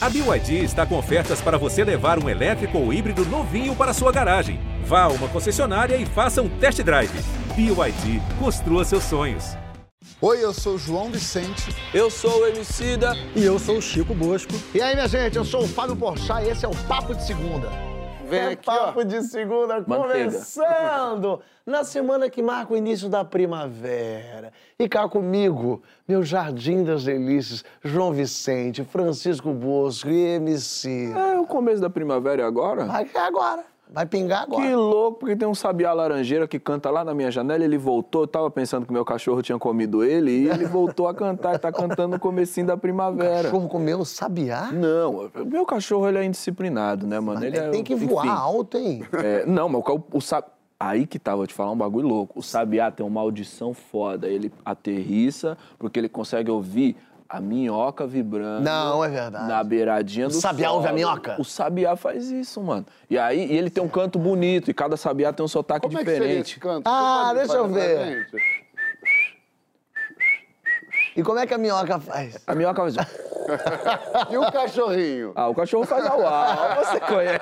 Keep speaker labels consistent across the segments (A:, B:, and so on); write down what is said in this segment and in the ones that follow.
A: A BYD está com ofertas para você levar um elétrico ou híbrido novinho para sua garagem. Vá a uma concessionária e faça um test drive. BYD, construa seus sonhos.
B: Oi, eu sou o João Vicente.
C: Eu sou o Emicida.
D: E eu sou o Chico Bosco.
E: E aí, minha gente, eu sou o Fábio Porchat e esse é o Papo de Segunda.
C: Vem
E: é
C: aqui,
E: Papo
C: ó.
E: de Segunda
C: Manteiga.
E: começando na semana que marca o início da primavera. E cá comigo, meu Jardim das Delícias, João Vicente, Francisco Bosco e MC.
C: É o começo da primavera e agora?
E: Que é agora. Vai pingar agora.
C: Que louco, porque tem um sabiá laranjeira que canta lá na minha janela, ele voltou, eu tava pensando que meu cachorro tinha comido ele, e ele voltou a cantar, e tá cantando no comecinho da
E: O
C: primavera.
E: cachorro comeu sabiá?
C: Não, meu cachorro ele é indisciplinado, né, mano? Ele é,
E: Tem que voar
C: enfim.
E: alto, hein?
C: É, não, mas o, o sa- Aí que tá, vou te falar um bagulho louco. O sabiá tem uma audição foda. Ele aterrissa porque ele consegue ouvir a minhoca vibrando.
E: Não, é verdade.
C: Na beiradinha do
E: sabiá ouve a
C: solo.
E: minhoca?
C: O sabiá faz isso, mano. E aí e ele tem um canto bonito e cada sabiá tem um sotaque
B: Como é que seria esse
C: diferente.
B: canto?
E: Ah, deixa eu ver. E como é que a minhoca faz?
C: a minhoca faz.
B: E o cachorrinho?
C: Ah, o cachorro faz au au. Você conhece.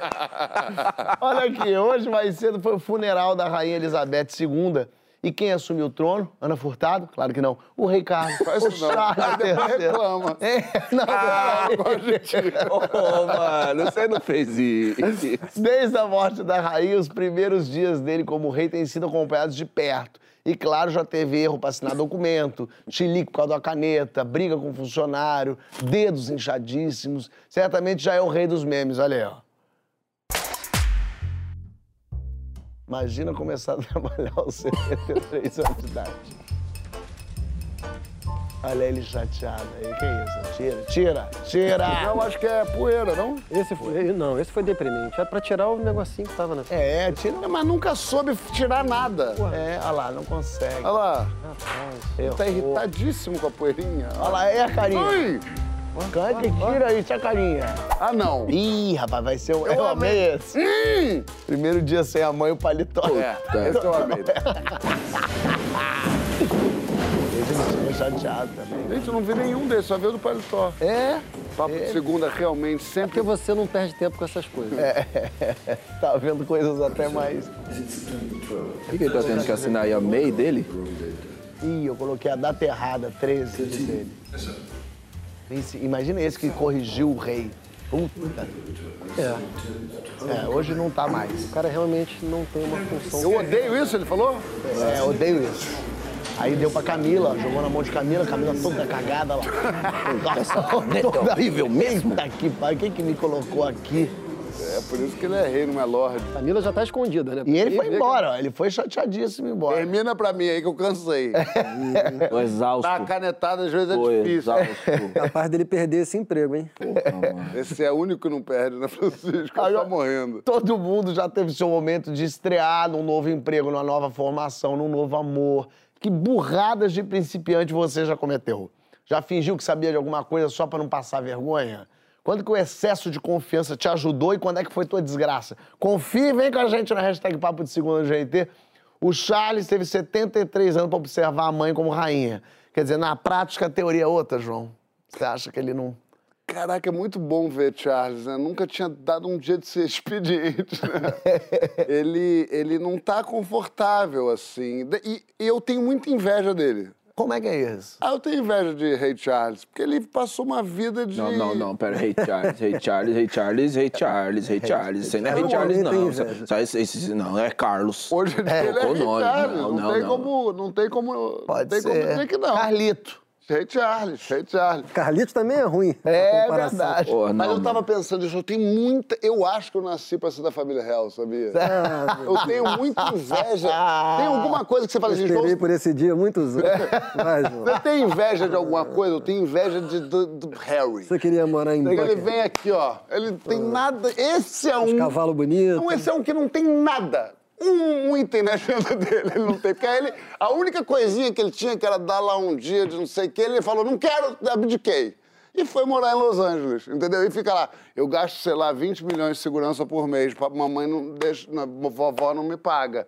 E: Olha aqui, hoje mais cedo foi o funeral da Rainha Elizabeth II. E quem assumiu o trono? Ana Furtado? Claro que não. O rei Carlos.
B: Faz
E: o
B: não.
E: Charles
B: Aí depois reclama.
E: É, não,
B: Ah,
C: Ô, mano, você não fez isso.
E: Desde a morte da rainha, os primeiros dias dele como rei têm sido acompanhados de perto. E claro, já teve erro para assinar documento, chilique por causa da caneta, briga com funcionário, dedos inchadíssimos. Certamente já é o rei dos memes, olha aí, ó. Imagina começar a trabalhar aos 73 anos de idade. Olha ele chateado aí. Que isso? Tira, tira, tira!
B: Eu acho que é poeira, não?
D: Esse foi. Não, esse foi deprimente. É pra tirar o negocinho que tava na.
E: É, tira.
B: Mas nunca soube tirar nada.
E: É, olha lá, não consegue.
B: Olha lá,
E: Errou.
B: tá irritadíssimo com a poeirinha.
E: Olha lá, é a carinha.
B: Ui!
E: Cante, tira isso, a carinha.
B: Ah, não.
E: Ih, rapaz, vai ser o.
B: Eu
E: Eu
B: amei.
E: amei esse.
B: Hum!
E: Primeiro dia sem a mãe, o paletó.
B: É, esse eu amei.
E: Ficou chateado também.
B: Gente, eu não vi nenhum desses, só vi o do paletó.
E: É?
B: Papo de segunda realmente sempre...
D: Porque você não perde tempo com essas coisas.
E: Tá vendo coisas até mais.
C: O que, que ele tá tendo que assinar aí? A MEI dele?
E: Ih, eu coloquei a data errada, 13 dele. Imagina esse que corrigiu o rei. Puta.
D: É.
E: É, hoje não tá mais.
D: O cara realmente não tem uma função.
B: Eu odeio isso, ele falou?
E: É, odeio isso. Aí deu pra Camila, jogou na mão de Camila, Camila toda cagada lá. toda horrível mesmo. Daqui, pai, quem que me colocou aqui?
B: É por isso que ele é rei, não é lorde.
D: Camila já tá escondida, né?
E: E ele foi embora, ó, ele foi chateadíssimo embora.
B: Termina pra mim aí que eu cansei.
C: Tô exausto.
B: Uma canetada às vezes é
C: Tô
B: difícil.
C: exausto.
D: Capaz dele perder esse emprego, hein?
B: Esse é o único que não perde, né, Francisco?
E: Aí,
B: tô morrendo.
E: Todo mundo já teve seu momento de estrear num novo emprego, numa nova formação, num novo amor. Que burradas de principiante você já cometeu? Já fingiu que sabia de alguma coisa só pra não passar vergonha? Quando que o excesso de confiança te ajudou e quando é que foi tua desgraça? Confie, vem com a gente na hashtag Papo de Segunda do GT. O Charles teve 73 anos pra observar a mãe como rainha. Quer dizer, na prática a teoria é outra, João. Você acha que ele não...
B: Caraca, é muito bom ver Charles, né? Nunca tinha dado um dia de ser expediente, né? ele, ele não tá confortável, assim. E, e eu tenho muita inveja dele.
E: Como é que é isso?
B: Ah, eu tenho inveja de Rei Charles, porque ele passou uma vida de...
C: Não, não, não, pera, Rei Charles, Rei Charles, Rei Charles, Rei Charles, Rei Charles. Isso não é Rei
D: Eu
C: Charles, não. isso- isso- Não, é Carlos.
B: Hoje ele é. Charles,
C: Não,
B: não, tem como... Não tem como...
E: Pode
B: não tem
E: ser.
B: como dizer que não.
E: Carlito.
B: Rei Charles, Rei Charles.
D: Carlitos também é ruim.
E: É verdade.
C: Pô,
B: Mas
C: não,
B: eu tava pensando isso, eu tenho muita. Eu acho que eu nasci pra ser da família real, sabia? eu tenho muita inveja. Tem alguma coisa que você fala
D: Eu
B: assim,
D: esperei
B: João,
D: por esse dia muitos anos.
B: Você tem inveja de alguma coisa? Eu tenho inveja de, do, do Harry.
D: Você queria morar em
B: Ele
D: Buckingham?
B: vem aqui, ó. Ele tem nada. Esse é um.
D: Cavalo bonito.
B: Não, esse é um que não tem nada. Um, um item na agenda dele, ele não tem. Porque aí ele, a única coisinha que ele tinha, que era dar lá um dia de não sei o que, ele falou, não quero, abdiquei. E foi morar em Los Angeles, entendeu? E fica lá, eu gasto, sei lá, 20 milhões de segurança por mês, pra mamãe não deixa, vovó não me paga.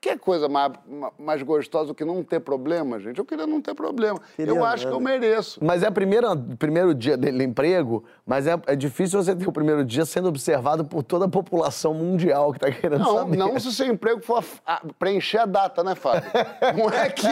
B: Que coisa mais, ma- mais gostosa do que não ter problema, gente? Eu queria não ter problema.
D: Queria
B: eu acho que eu mereço.
E: Mas é o primeiro, dia dele emprego, mas é, é difícil você ter o primeiro dia sendo observado por toda a população mundial que tá querendo
B: Não,
E: saber.
B: não se seu emprego for a- a- preencher a data, né, Fábio? Não é que.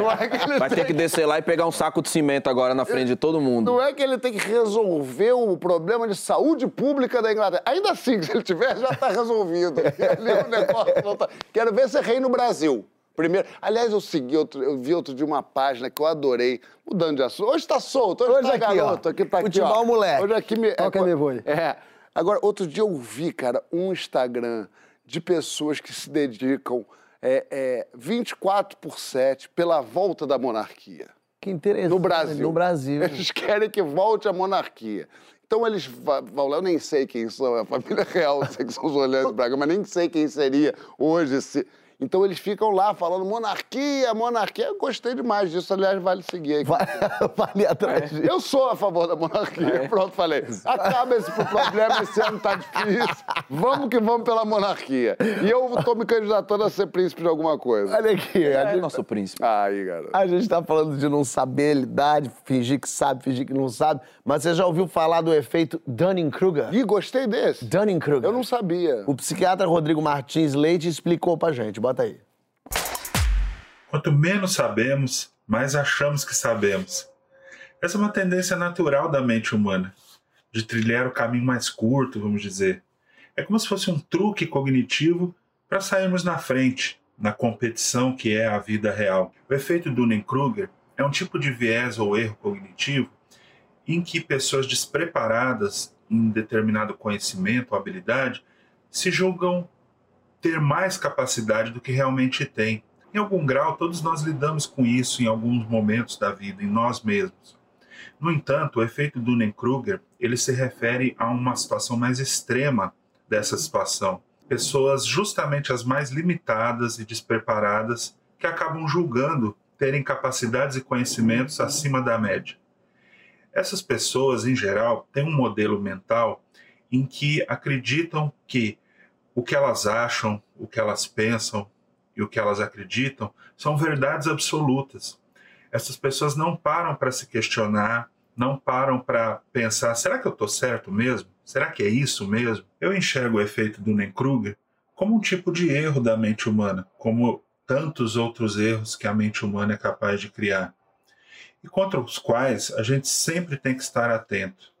B: Não é que ele
C: Vai ter
B: tem
C: que descer lá e pegar um saco de cimento agora na frente de todo mundo.
B: Não é que ele tem que resolver o problema de saúde pública da Inglaterra. Ainda assim, se ele tiver, já está resolvido. Ali o negócio não tá- Quero ver você rei no Brasil. Primeiro. Aliás, eu segui outro, eu vi outro de uma página que eu adorei, mudando de assunto. Hoje está solto, hoje,
E: Hoje
B: está
E: aqui, ó.
B: garoto, aqui tá aqui,
E: Futebol
B: ó.
E: moleque.
B: Hoje aqui me.
D: Toca me voe.
B: É. Agora, outro dia eu vi, cara, um Instagram de pessoas que se dedicam é, é, 24 por 7 pela volta da monarquia.
E: Que interessante.
B: No Brasil.
E: No Brasil.
B: Eles querem que volte a monarquia. Então eles vão lá, eu nem sei quem são, é a família real, sei que são os Orleans Braga, mas nem sei quem seria hoje esse. Então eles ficam lá falando monarquia, monarquia. Eu gostei demais disso, aliás, vale seguir aí.
E: Vai ali atrás disso.
B: Eu sou a favor da monarquia. Pronto, falei. Acaba esse problema, esse ano tá difícil. Vamos que vamos pela monarquia. E eu tô me candidatando a ser príncipe de alguma coisa.
E: Olha aqui, a
C: É
E: gente,
C: nosso príncipe.
B: Aí, garoto.
E: a gente tá falando de não saber lidar, de fingir que sabe, fingir que não sabe, mas você já ouviu falar do efeito Dunning-Kruger?
B: Ih, gostei desse.
E: Dunning-Kruger.
B: Eu não sabia.
E: O psiquiatra Rodrigo Martins Leite explicou pra gente. Bota aí.
F: Quanto menos sabemos, mais achamos que sabemos. Essa é uma tendência natural da mente humana, de trilhar o caminho mais curto, vamos dizer. É como se fosse um truque cognitivo para sairmos na frente, na competição que é a vida real. O efeito Dunning-Kruger é um tipo de viés ou erro cognitivo em que pessoas despreparadas em determinado conhecimento ou habilidade se julgam ter mais capacidade do que realmente têm. Em algum grau, todos nós lidamos com isso em alguns momentos da vida, em nós mesmos. No entanto, o efeito Dunning-Kruger, ele se refere a uma situação mais extrema dessa situação. Pessoas justamente as mais limitadas e despreparadas que acabam julgando terem capacidades e conhecimentos acima da média. Essas pessoas, em geral, têm um modelo mental em que acreditam que o que elas acham, o que elas pensam e o que elas acreditam são verdades absolutas. Essas pessoas não param para se questionar, não param para pensar: será que eu estou certo mesmo? Será que é isso mesmo? Eu enxergo o efeito do Dunning-Kruger como um tipo de erro da mente humana, como tantos outros erros que a mente humana é capaz de criar, e contra os quais a gente sempre tem que estar atento.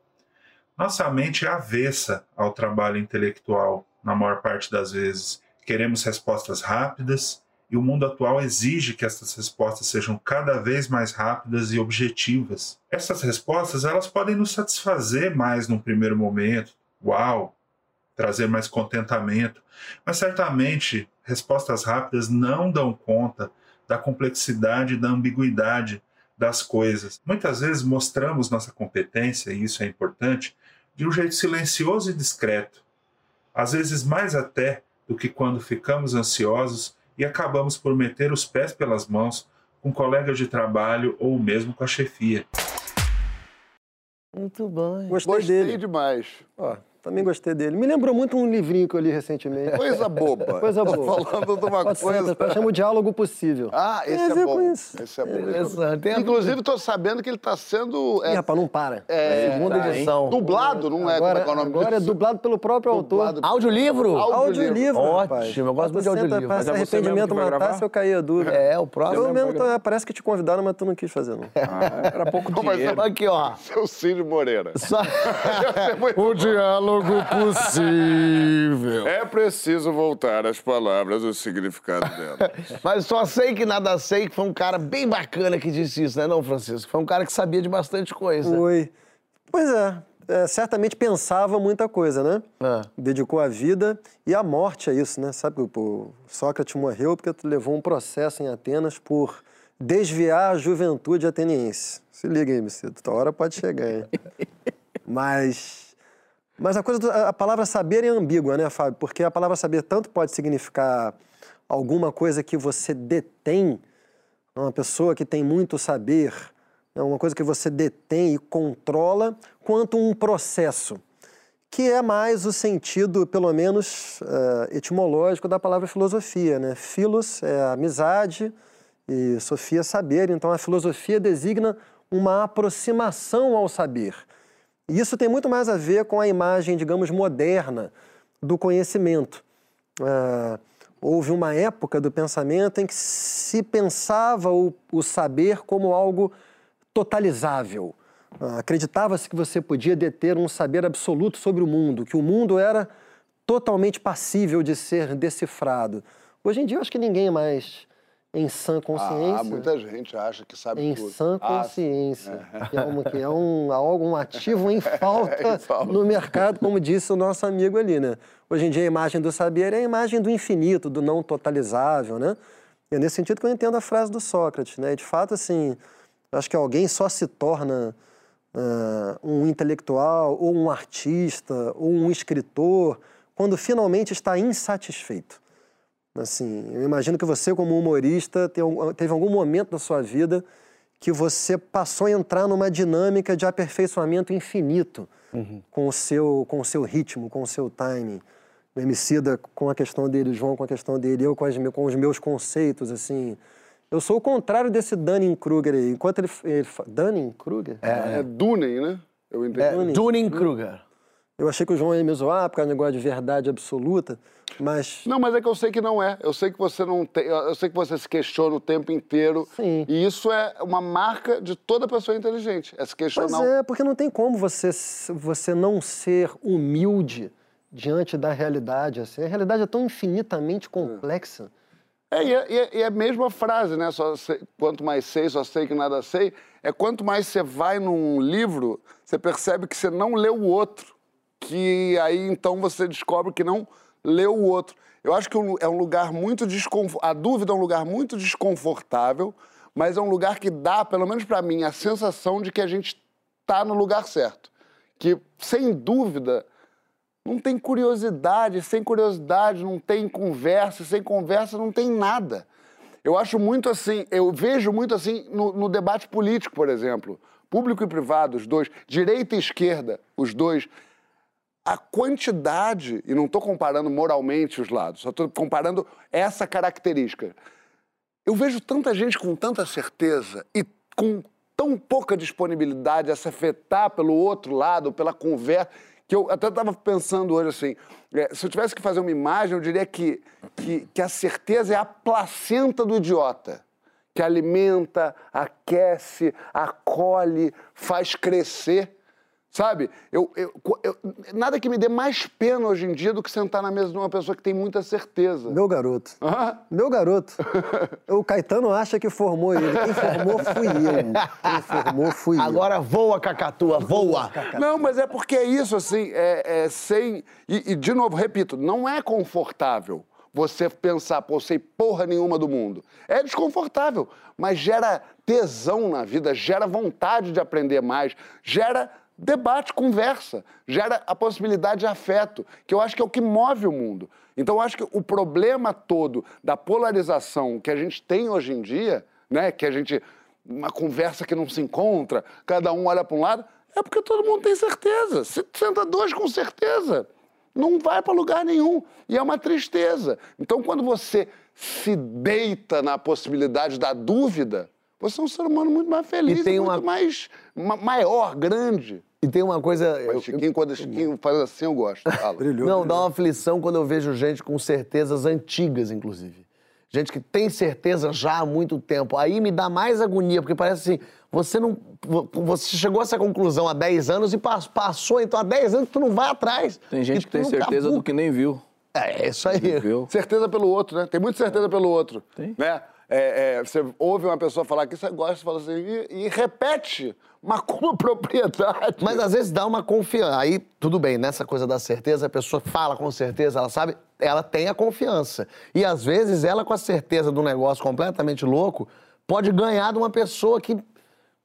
F: Nossa mente é avessa ao trabalho intelectual, na maior parte das vezes. Queremos respostas rápidas e o mundo atual exige que essas respostas sejam cada vez mais rápidas e objetivas. Essas respostas elas podem nos satisfazer mais num primeiro momento, uau, trazer mais contentamento, mas certamente respostas rápidas não dão conta da complexidade e da ambiguidade das coisas. Muitas vezes mostramos nossa competência, e isso é importante, de um jeito silencioso e discreto, às vezes mais até do que quando ficamos ansiosos e acabamos por meter os pés pelas mãos com colegas de trabalho ou mesmo com a chefia.
E: Muito bom.
D: Gostei,
B: Gostei
D: dele.
B: demais.
D: Ó, também gostei dele. Me lembrou muito um livrinho que eu li recentemente.
B: Coisa boba.
D: Coisa boa.
B: falando de uma
D: Pode
B: coisa.
D: ser, chama o diálogo possível.
B: Ah, esse é,
D: ver
B: bom.
D: isso.
B: Esse é bom.
E: A-
B: Inclusive, estou sabendo que ele está sendo é,
D: Ih, rapaz, não para.
B: é,
E: Segunda
C: tá, hein?
E: edição.
B: dublado, não é? Como
D: Agora,
B: é que é o
D: agora é
B: disso?
D: dublado pelo próprio
B: Dublado.
D: autor.
E: Audiolivro?
D: Audiolivro, rapaz.
E: Ótimo, eu gosto muito de
D: Você
E: audiolivro.
C: Mas
D: se
C: é
D: arrependimento
C: mesmo que vai
D: matar
C: gravar?
D: se eu cair a dúvida.
E: É, o próximo.
D: Eu mesmo, tô- parece que te convidaram, mas tu não quis fazer, não.
C: Ah, era pouco dinheiro.
E: Aqui, ó.
B: Seu Cid Moreira.
E: Só...
B: o
E: diálogo possível.
B: É preciso voltar às palavras, o significado dela.
E: Mas só sei que nada sei que foi um cara bem bacana que disse isso, né, não, Francisco? Foi um cara que sabia de bastante coisa.
D: Foi. Pois é, é, certamente pensava muita coisa, né?
E: Ah.
D: Dedicou a vida e a morte a isso, né? Sabe, o- o Sócrates morreu porque levou um processo em Atenas por desviar a juventude ateniense. Se liga aí, Micido, tua hora pode chegar, hein? Mas, mas a coisa, do- a palavra saber é ambígua, né, Fábio? Porque a palavra saber tanto pode significar alguma coisa que você detém, uma pessoa que tem muito saber, é uma coisa que você detém e controla, quanto um processo que é mais o sentido, pelo menos eh, etimológico, da palavra filosofia. Né? Philos é amizade e sofia saber, então a filosofia designa uma aproximação ao saber. E isso tem muito mais a ver com a imagem, digamos, moderna do conhecimento. Ah, houve uma época do pensamento em que se pensava o, o saber como algo totalizável. Ah, Acreditava-se que você podia deter um saber absoluto sobre o mundo, que o mundo era totalmente passível de ser decifrado. Hoje em dia, eu acho que ninguém mais em sã consciência.
B: Ah, muita gente acha que sabe
D: Em
B: tudo.
D: sã
B: Ah,
D: consciência. que é, uma, que é um, algo, um ativo em falta,
B: Em falta.
D: no mercado, como disse o nosso amigo ali, né? Hoje em dia a imagem do saber é a imagem do infinito, do não totalizável, né? E é nesse sentido que eu entendo a frase do Sócrates, né? De fato, assim, acho que alguém só se torna ah, um intelectual, ou um artista, ou um escritor, quando finalmente está insatisfeito. Assim, eu imagino que você, como humorista, te- teve algum momento da sua vida que você passou a entrar numa dinâmica de aperfeiçoamento infinito com, o seu, com o seu ritmo, com o seu timing. O Emicida com a questão dele, João com a questão dele, eu com, as com os meus conceitos, assim. Eu sou o contrário desse Dunning-Kruger aí. Enquanto ele... ele Dunning-Kruger?
B: É, Dunning, né? Eu entendi.
E: É, Dunning-Kruger.
D: Eu achei que o João ia me zoar por causa do negócio de verdade absoluta, mas...
B: Não, mas é que eu sei que não é. Eu sei que você não tem. Eu sei que você se questiona o tempo inteiro.
D: Sim.
B: E isso é uma marca de toda pessoa inteligente. É se questionar.
D: é, porque não tem como você, você não ser humilde diante da realidade. Assim. A realidade é tão infinitamente complexa.
B: É, e é, é- é a mesma frase, né? Só sei- quanto mais sei, só sei que nada sei. É quanto mais você vai num livro, você percebe que você não leu o outro. Que aí então você descobre que não leu o outro. Eu acho que é um lugar muito desconfortável. A dúvida é um lugar muito desconfortável, mas é um lugar que dá, pelo menos para mim, a sensação de que a gente está no lugar certo. Que, sem dúvida, não tem curiosidade, sem curiosidade não tem conversa, sem conversa não tem nada. Eu acho muito assim, eu vejo muito assim no, no debate político, por exemplo. Público e privado, os dois, direita e esquerda, os dois. A quantidade, e não estou comparando moralmente os lados, só estou comparando essa característica. Eu vejo tanta gente com tanta certeza e com tão pouca disponibilidade a se afetar pelo outro lado, pela conversa, que eu até estava pensando hoje assim, é, se eu tivesse que fazer uma imagem, eu diria que, que, que a certeza é a placenta do idiota, que alimenta, aquece, acolhe, faz crescer. Sabe? Eu, eu- eu- nada que me dê mais pena hoje em dia do que sentar na mesa de uma pessoa que tem muita certeza.
D: Meu garoto.
B: Ah,
D: Meu garoto. o Caetano acha que formou ele. Quem formou fui eu. Quem formou fui eu.
E: Agora voa, Cacatua, voa.
B: Não, mas é porque é isso, assim, é, é sem. E, e, de novo, repito, não é confortável você pensar, pô, sei porra nenhuma do mundo. É desconfortável, mas gera tesão na vida, gera vontade de aprender mais, gera debate, conversa, gera a possibilidade de afeto, que eu acho que é o que move o mundo. Então, eu acho que o problema todo da polarização que a gente tem hoje em dia, né, que a gente uma conversa que não se encontra, cada um olha para um lado, é porque todo mundo tem certeza. Se senta dois com certeza, não vai para lugar nenhum. E é uma tristeza. Então, quando você se deita na possibilidade da dúvida, você é um ser humano muito mais feliz,
E: E tem
B: muito
E: uma-
B: mais ma- maior, grande.
E: E tem uma coisa. eu-
B: Mas Chiquinho, quando o Chiquinho faz assim, eu gosto.
D: Brilhou.
E: Não, dá uma aflição quando eu vejo gente com certezas antigas, inclusive. Gente que tem certeza já há muito tempo. Aí me dá mais agonia, porque parece assim, você não. vo- Você chegou a essa conclusão há 10 anos e pas- passou, então há 10 anos tu não vai atrás.
C: Tem gente que tem
E: não
C: certeza do que nem viu.
E: É, é isso aí.
C: Viu?
B: Certeza pelo outro, né? Tem muita certeza pelo outro.
C: Tem.
B: Né? É, é, você ouve uma pessoa falar que você gosta, você fala assim, e, e repete, mas com uma propriedade.
E: Mas às vezes dá uma confiança. Aí, tudo bem, nessa coisa da certeza, a pessoa fala com certeza, ela sabe, ela tem a confiança. E às vezes ela, com a certeza do negócio completamente louco, pode ganhar de uma pessoa que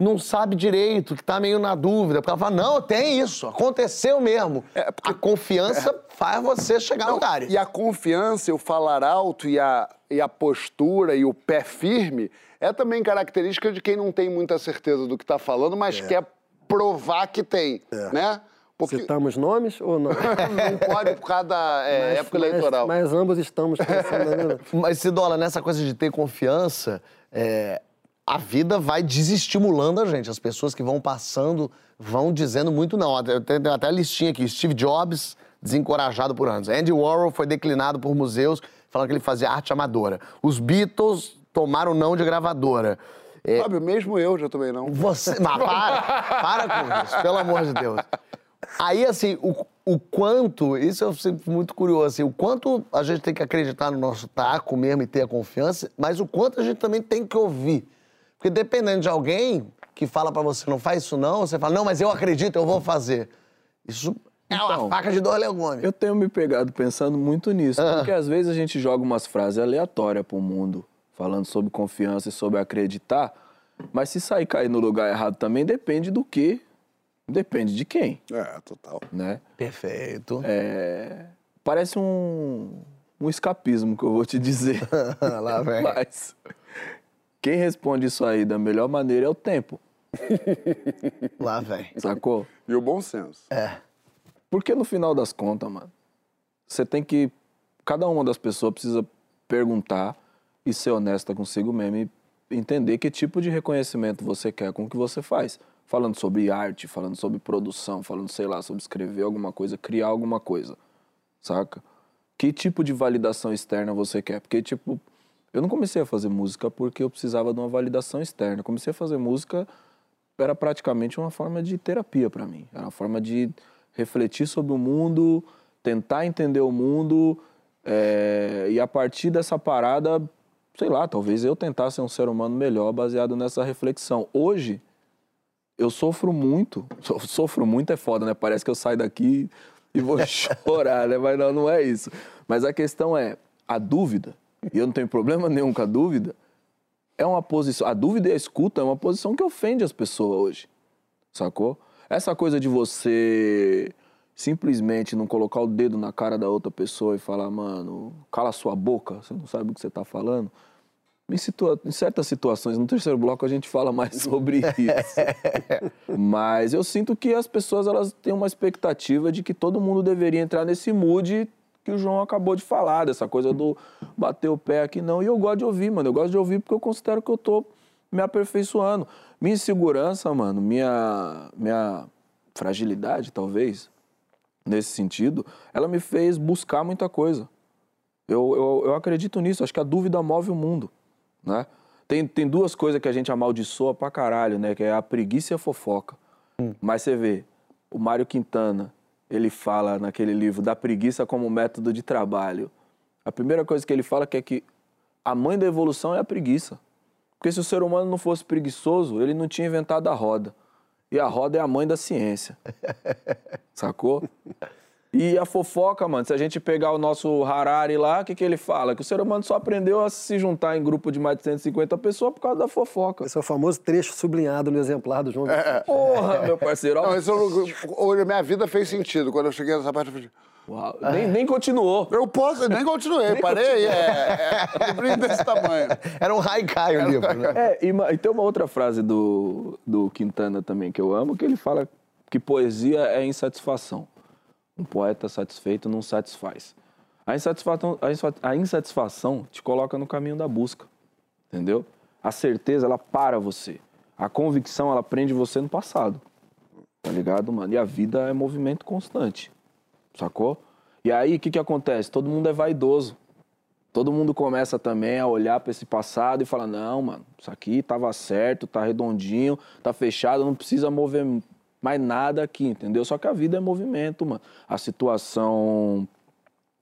E: não sabe direito, que tá meio na dúvida, porque ela fala, não, tem isso, aconteceu mesmo. A confiança faz você chegar no lugar.
B: E a confiança, o falar alto e a, e a postura e o pé firme é também característica de quem não tem muita certeza do que está falando, mas quer provar que tem, né? Porque
D: Citamos nomes ou não?
B: não pode por causa da é,
D: Mas-
B: época
D: mas-
B: eleitoral.
D: Mas, ambos estamos pensando na mesma.
E: Mas, Cidola, nessa coisa de ter confiança, é, a vida vai desestimulando a gente. As pessoas que vão passando vão dizendo muito não. Até- Eu tenho até a listinha aqui. Steve Jobs, desencorajado por anos. Andy Warhol foi declinado por museus, falando que ele fazia arte amadora. Os Beatles tomaram não de gravadora. É,
B: Fábio, mesmo eu já tomei não.
E: você. Mas para! Para com isso, pelo amor de Deus. Aí, assim, o, o quanto, isso eu sempre fui muito curioso, assim, o quanto a gente tem que acreditar no nosso taco mesmo e ter a confiança, mas o quanto a gente também tem que ouvir. Porque dependendo de alguém que fala pra você, não faz isso não, você fala, não, mas eu acredito, eu vou fazer. Isso é uma
C: Então,
E: faca de dois legumes.
C: Eu tenho me pegado pensando muito nisso, porque às vezes a gente joga umas frases aleatórias pro mundo, falando sobre confiança e sobre acreditar, mas se sair cair no lugar errado também depende do que, depende de quem,
B: É, total.
C: né?
E: Perfeito.
C: É, parece um, um escapismo que eu vou te dizer,
E: Lá vem.
C: mas quem responde isso aí da melhor maneira é o tempo,
E: Lá vem.
C: sacou?
B: E o bom senso.
E: É.
C: Porque no final das contas, mano, você tem que. Cada uma das pessoas precisa perguntar e ser honesta consigo mesmo e entender que tipo de reconhecimento você quer com o que você faz. Falando sobre arte, falando sobre produção, falando, sei lá, sobre escrever alguma coisa, criar alguma coisa. Saca? Que tipo de validação externa você quer? Porque, tipo, eu não comecei a fazer música porque eu precisava de uma validação externa. Comecei a fazer música era praticamente uma forma de terapia para mim. Era uma forma de refletir sobre o mundo, tentar entender o mundo é, e a partir dessa parada, sei lá, talvez eu tentasse ser um ser humano melhor baseado nessa reflexão. Hoje eu sofro muito, so- sofro muito é foda, né? Parece que eu saio daqui e vou chorar, né? Mas não, não é isso. Mas a questão é a dúvida. E eu não tenho problema nenhum com a dúvida é uma posição. A dúvida e a escuta é uma posição que ofende as pessoas hoje. Sacou? Essa coisa de você simplesmente não colocar o dedo na cara da outra pessoa e falar, mano, cala sua boca, você não sabe o que você tá falando. Em, situa- em certas situações, no terceiro bloco a gente fala mais sobre isso. Mas eu sinto que as pessoas elas têm uma expectativa de que todo mundo deveria entrar nesse mood que o João acabou de falar, dessa coisa do bater o pé aqui, não. E eu gosto de ouvir, mano. Eu gosto de ouvir porque eu considero que eu tô me aperfeiçoando. Minha insegurança, mano, minha, minha fragilidade, talvez, nesse sentido, ela me fez buscar muita coisa. Eu, eu, eu acredito nisso, acho que a dúvida move o mundo, né? Tem, tem duas coisas que a gente amaldiçoa pra caralho, né? Que é a preguiça e a fofoca. Mas você vê, o Mário Quintana, ele fala naquele livro da preguiça como método de trabalho. A primeira coisa que ele fala que é que a mãe da evolução é a preguiça. Porque se o ser humano não fosse preguiçoso, ele não tinha inventado a roda. E a roda é a mãe da ciência. Sacou? E a fofoca, mano, se a gente pegar o nosso Harari lá, o que, que ele fala? Que o ser humano só aprendeu a se juntar em grupo de mais de 150 pessoas por causa da fofoca.
D: Esse é o famoso trecho sublinhado no exemplar do João Vitor.
C: Porra, meu parceiro. ó.
B: Não, isso a minha vida fez sentido. Quando eu cheguei nessa parte, eu falei,
C: Uau, nem, nem continuou.
B: eu posso, nem continuei, parei, é, é, um livro desse tamanho.
E: Era um haikai o livro, né?
C: É, e, e tem uma outra frase do, do Quintana também que eu amo, que ele fala que poesia é insatisfação. Um poeta satisfeito não satisfaz. A insatisfação, a insa- a insatisfação te coloca no caminho da busca, entendeu? A certeza, ela para você. A convicção, ela prende você no passado, tá ligado, mano? E a vida é movimento constante, sacou? E aí, o que que acontece? Todo mundo é vaidoso. Todo mundo começa também a olhar para esse passado e falar: não, mano, isso aqui tava certo, tá redondinho, tá fechado, não precisa mover mais nada aqui, entendeu? Só que a vida é movimento, mano. A situação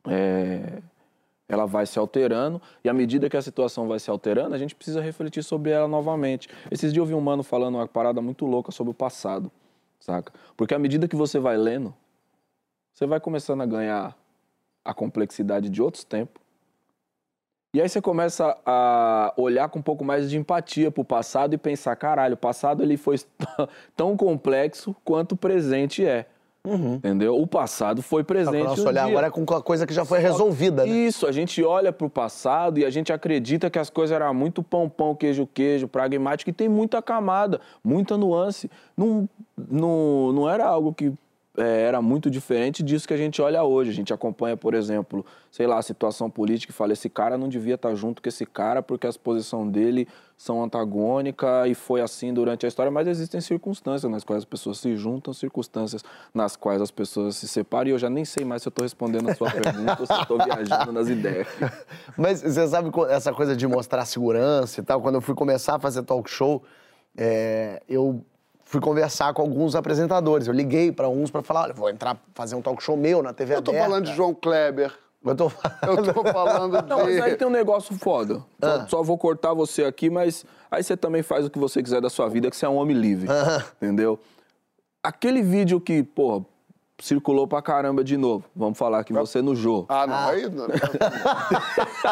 C: é, ela vai se alterando e à medida que a situação vai se alterando, a gente precisa refletir sobre ela novamente. Esses dias eu vi um mano falando uma parada muito louca sobre o passado, saca? Porque à medida que você vai lendo, você vai começando a ganhar a complexidade de outros tempos. E aí você começa a olhar com um pouco mais de empatia pro passado e pensar, caralho, o passado ele foi tão complexo quanto o presente é. Entendeu? O passado foi
E: o
C: presente.
E: nosso
C: um
E: olhar
C: dia.
E: agora é com a coisa que já foi resolvida, né?
C: Isso, a gente olha pro passado e a gente acredita que as coisas eram muito pão, pão, queijo, queijo, pragmático, e tem muita camada, muita nuance. Não, não, não era algo que é, era muito diferente disso que a gente olha hoje. A gente acompanha, por exemplo, sei lá, a situação política e fala: esse cara não devia estar junto com esse cara porque as posições dele são antagônicas e foi assim durante a história. Mas existem circunstâncias nas quais as pessoas se juntam, circunstâncias nas quais as pessoas se separam. E eu já nem sei mais se eu estou respondendo a sua pergunta ou se estou viajando nas ideias.
E: Mas você sabe essa coisa de mostrar segurança e tal? Quando eu fui começar a fazer talk show, é, eu fui conversar com alguns apresentadores. Eu liguei para uns para falar: olha, vou entrar fazer um talk show meu na TV
B: Eu tô
E: aberta.
B: falando de João Kleber.
E: Eu tô
B: Eu tô falando de...
C: Não, mas aí tem um negócio foda. Só,
E: Ah.
C: só vou cortar você aqui, mas aí você também faz o que você quiser da sua vida, que você é um homem livre. Entendeu? Aquele vídeo que, pô, circulou pra caramba de novo. Vamos falar que você no jogo.
B: Ah, não, aí não.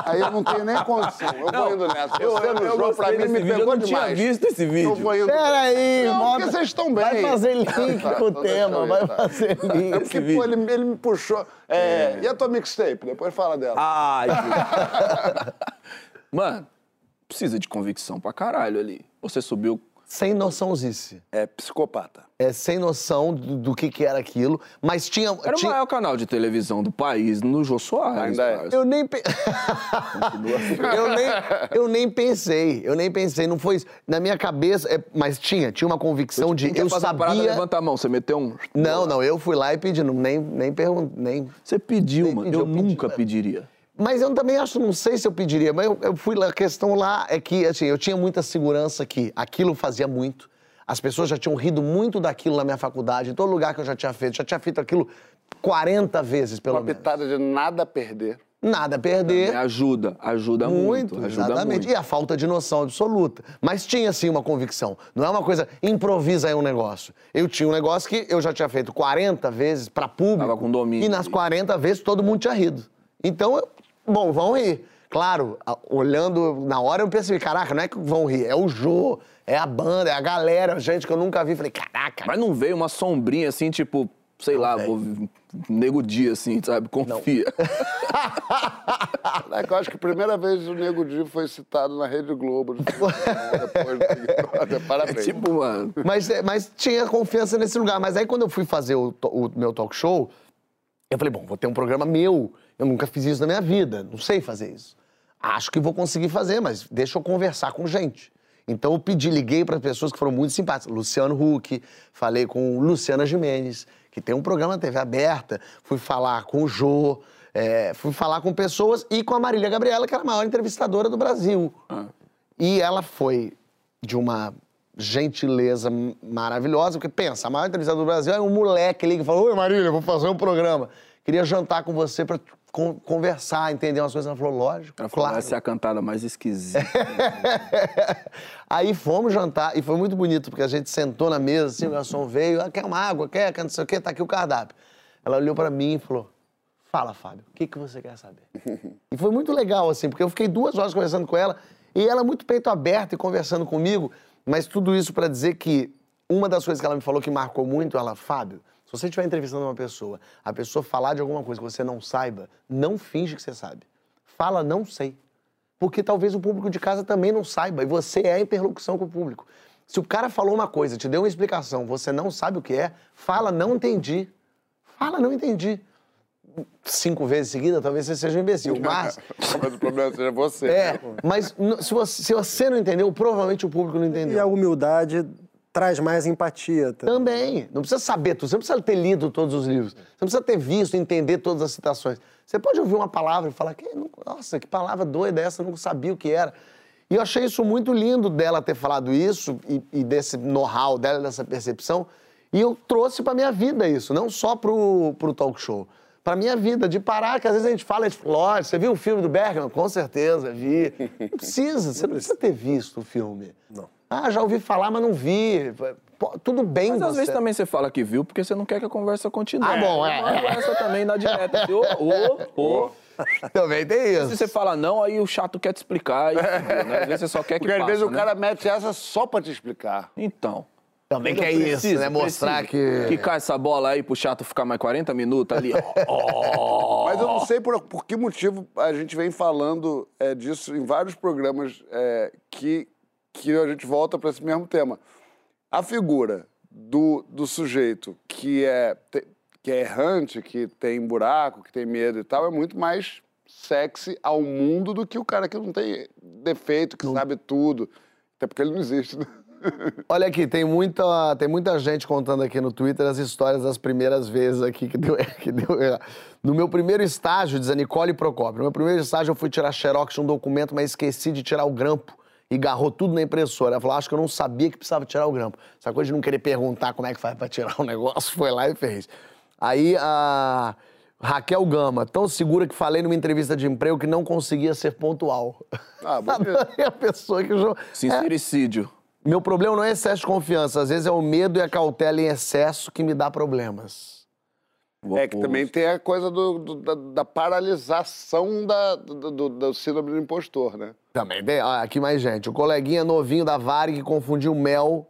B: aí eu não tenho nem condição. Eu vou indo nessa. Você no jogo, pra mim, me
C: vídeo, eu não tinha visto esse vídeo.
B: Eu vou indo.
E: Peraí,
B: Não, porque vocês estão bem.
E: Vai fazer link
B: Tá,
E: com o
B: então
E: tema,
B: eu
E: vai
B: tá.
E: fazer
B: É
E: link.
B: porque, pô, ele, ele me puxou. É, E a tua mixtape? Depois fala dela.
C: Ai, que- Mano, precisa de convicção pra caralho ali. Você subiu.
E: Sem noçãozice.
B: É psicopata.
E: É sem noção do, do que, que era aquilo, mas tinha.
C: Era o
E: tinha-
C: maior canal de televisão do país, no Jô Soares.
B: Ainda é.
E: Eu nem, pe- eu nem eu nem pensei, eu nem pensei, não foi isso. Na minha cabeça, é- mas tinha, tinha uma convicção de
C: Quem quer
E: eu
C: fazer uma parada,
E: sabia.
C: levanta a mão. Você meteu um.
E: Não, não, eu fui lá e pedi, não, nem nem perguntei, nem.
C: Você pediu,
E: Nem
C: mano. Eu
E: eu
C: nunca
E: mano.
C: pediria.
E: Mas eu também acho, não sei se eu pediria, mas eu, eu fui lá, a questão lá é que assim, eu tinha muita segurança que aquilo fazia muito. As pessoas já tinham rido muito daquilo na minha faculdade, em todo lugar que eu já tinha feito, já tinha feito aquilo 40 vezes pelo
B: Uma
E: menos.
B: pitada de nada a perder.
E: Nada a perder.
C: Me ajuda, ajuda
E: Muito,
C: muito. ajuda
E: exatamente.
C: muito.
E: E a falta de noção absoluta. Mas tinha, sim, uma convicção. Não é uma coisa, improvisa aí um negócio. Eu tinha um negócio que eu já tinha feito 40 vezes para público.
C: Tava com domínio.
E: E nas 40 vezes todo mundo tinha rido. Então, eu- bom, vão rir. Claro, a- olhando na hora eu percebi, caraca, não é que vão rir, é o Jô, é a banda, é a galera, gente que eu nunca vi. Falei, caraca.
C: Mas não veio uma sombrinha assim, tipo, sei lá, vou nego dia assim, sabe? Confia.
B: É que eu acho que a primeira vez o Nego Di foi citado na Rede Globo. Depois do Big Brother.
C: É
B: Parabéns.
C: tipo, mano.
E: Mas, é, mas tinha confiança nesse lugar. Mas aí quando eu fui fazer o, o meu talk show, eu falei, bom, vou ter um programa meu. Eu nunca fiz isso na minha vida, não sei fazer isso. Acho que vou conseguir fazer, mas deixa eu conversar com gente. Então eu pedi, liguei para pessoas que foram muito simpáticas. Luciano Huck, falei com Luciana Jimenez, que tem um programa na TV aberta. Fui falar com o Jô, é, fui falar com pessoas e com a Marília Gabriela, que era a maior entrevistadora do Brasil. E ela foi de uma gentileza maravilhosa, porque pensa, a maior entrevistadora do Brasil é um moleque ali que falou: Oi, Marília, vou fazer um programa. Queria jantar com você pra con- conversar, entender umas coisas. Ela falou: Lógico,
C: Ela falou,
E: claro.
C: essa é a cantada mais esquisita.
E: Aí fomos jantar e foi muito bonito, porque a gente sentou na mesa, assim, o garçom veio, ah, quer uma água, quer, quer não sei o quê, tá aqui o cardápio. Ela olhou pra mim e falou, fala, Fábio, o que, que você quer saber? e foi muito legal, assim, porque eu fiquei duas horas conversando com ela, e ela muito peito aberto e conversando comigo, mas tudo isso pra dizer que uma das coisas que ela me falou que marcou muito, ela, Fábio, se você estiver entrevistando uma pessoa, a pessoa falar de alguma coisa que você não saiba, não finge que você sabe. Fala, não sei porque talvez o público de casa também não saiba, e você é a interlocução com o público. Se o cara falou uma coisa, te deu uma explicação, você não sabe o que é, fala, não entendi. Fala, não entendi. Cinco vezes seguida, talvez você seja um imbecil, mas...
B: Mas o problema seja você.
E: É, mas se você, se você não entendeu, provavelmente o público não
D: E
E: entendeu.
D: a humildade traz mais empatia. Tá?
E: Também. Não precisa saber tudo. Você não precisa ter lido todos os livros. Você não precisa ter visto, entender todas as citações. Você pode ouvir uma palavra e falar, que, nossa, que palavra doida essa, eu não sabia o que era. E eu achei isso muito lindo dela ter falado isso e, e desse know-how dela, dessa percepção. E eu trouxe pra minha vida isso, não só pro, pro talk show. Pra minha vida, de parar, que às vezes a gente fala, a gente fala, lógico, você viu o filme do Bergman? Com certeza, vi. Não precisa, você não precisa ter visto o filme.
D: Não.
E: Ah, já ouvi falar, mas não vi. Pô, tudo bem
C: Mas
E: você.
C: às vezes também você fala que viu porque você não quer que a conversa continue.
E: Ah, bom, é.
C: Não essa também na direta. Ô, ô, ô.
E: Também tem isso.
C: Se você fala não, aí o chato quer te explicar. E, né? Às vezes você só quer que
B: Porque às vezes o
C: né?
B: cara mete essa só pra te explicar.
C: Então.
E: Também que é
C: Precisa,
E: isso, né? Mostrar que...
C: Que cai essa bola aí pro chato ficar mais 40 minutos ali, ó.
B: Mas eu não sei por, por que motivo a gente vem falando é, disso em vários programas é, que, que a gente volta para esse mesmo tema. A figura do, do sujeito que é, que é errante, que tem buraco, que tem medo e tal, é muito mais sexy ao mundo do que o cara que não tem defeito, que sabe tudo. Até porque ele não existe, né?
E: Olha aqui, tem muita, tem muita gente contando aqui no Twitter as histórias das primeiras vezes aqui que deu, que deu. No meu primeiro estágio, diz a Nicole Procopio, no meu primeiro estágio eu fui tirar xerox de um documento, mas esqueci de tirar o grampo e garrou tudo na impressora. Ela falou, acho que eu não sabia que precisava tirar o grampo. Essa coisa de não querer perguntar como é que faz pra tirar o negócio, foi lá e fez. Aí a Raquel Gama, tão segura que falei numa entrevista de emprego que não conseguia ser pontual.
B: Ah.
E: Adorei a pessoa que... jo-
C: Sincericídio.
E: meu problema não é excesso de confiança, às vezes é o medo e a cautela em excesso que me dá problemas.
B: É que também tem a coisa do, do- da, da paralisação da, do, do, do síndrome do impostor, né?
E: Também tem, aqui mais gente. O coleguinha novinho da Varig que confundiu mel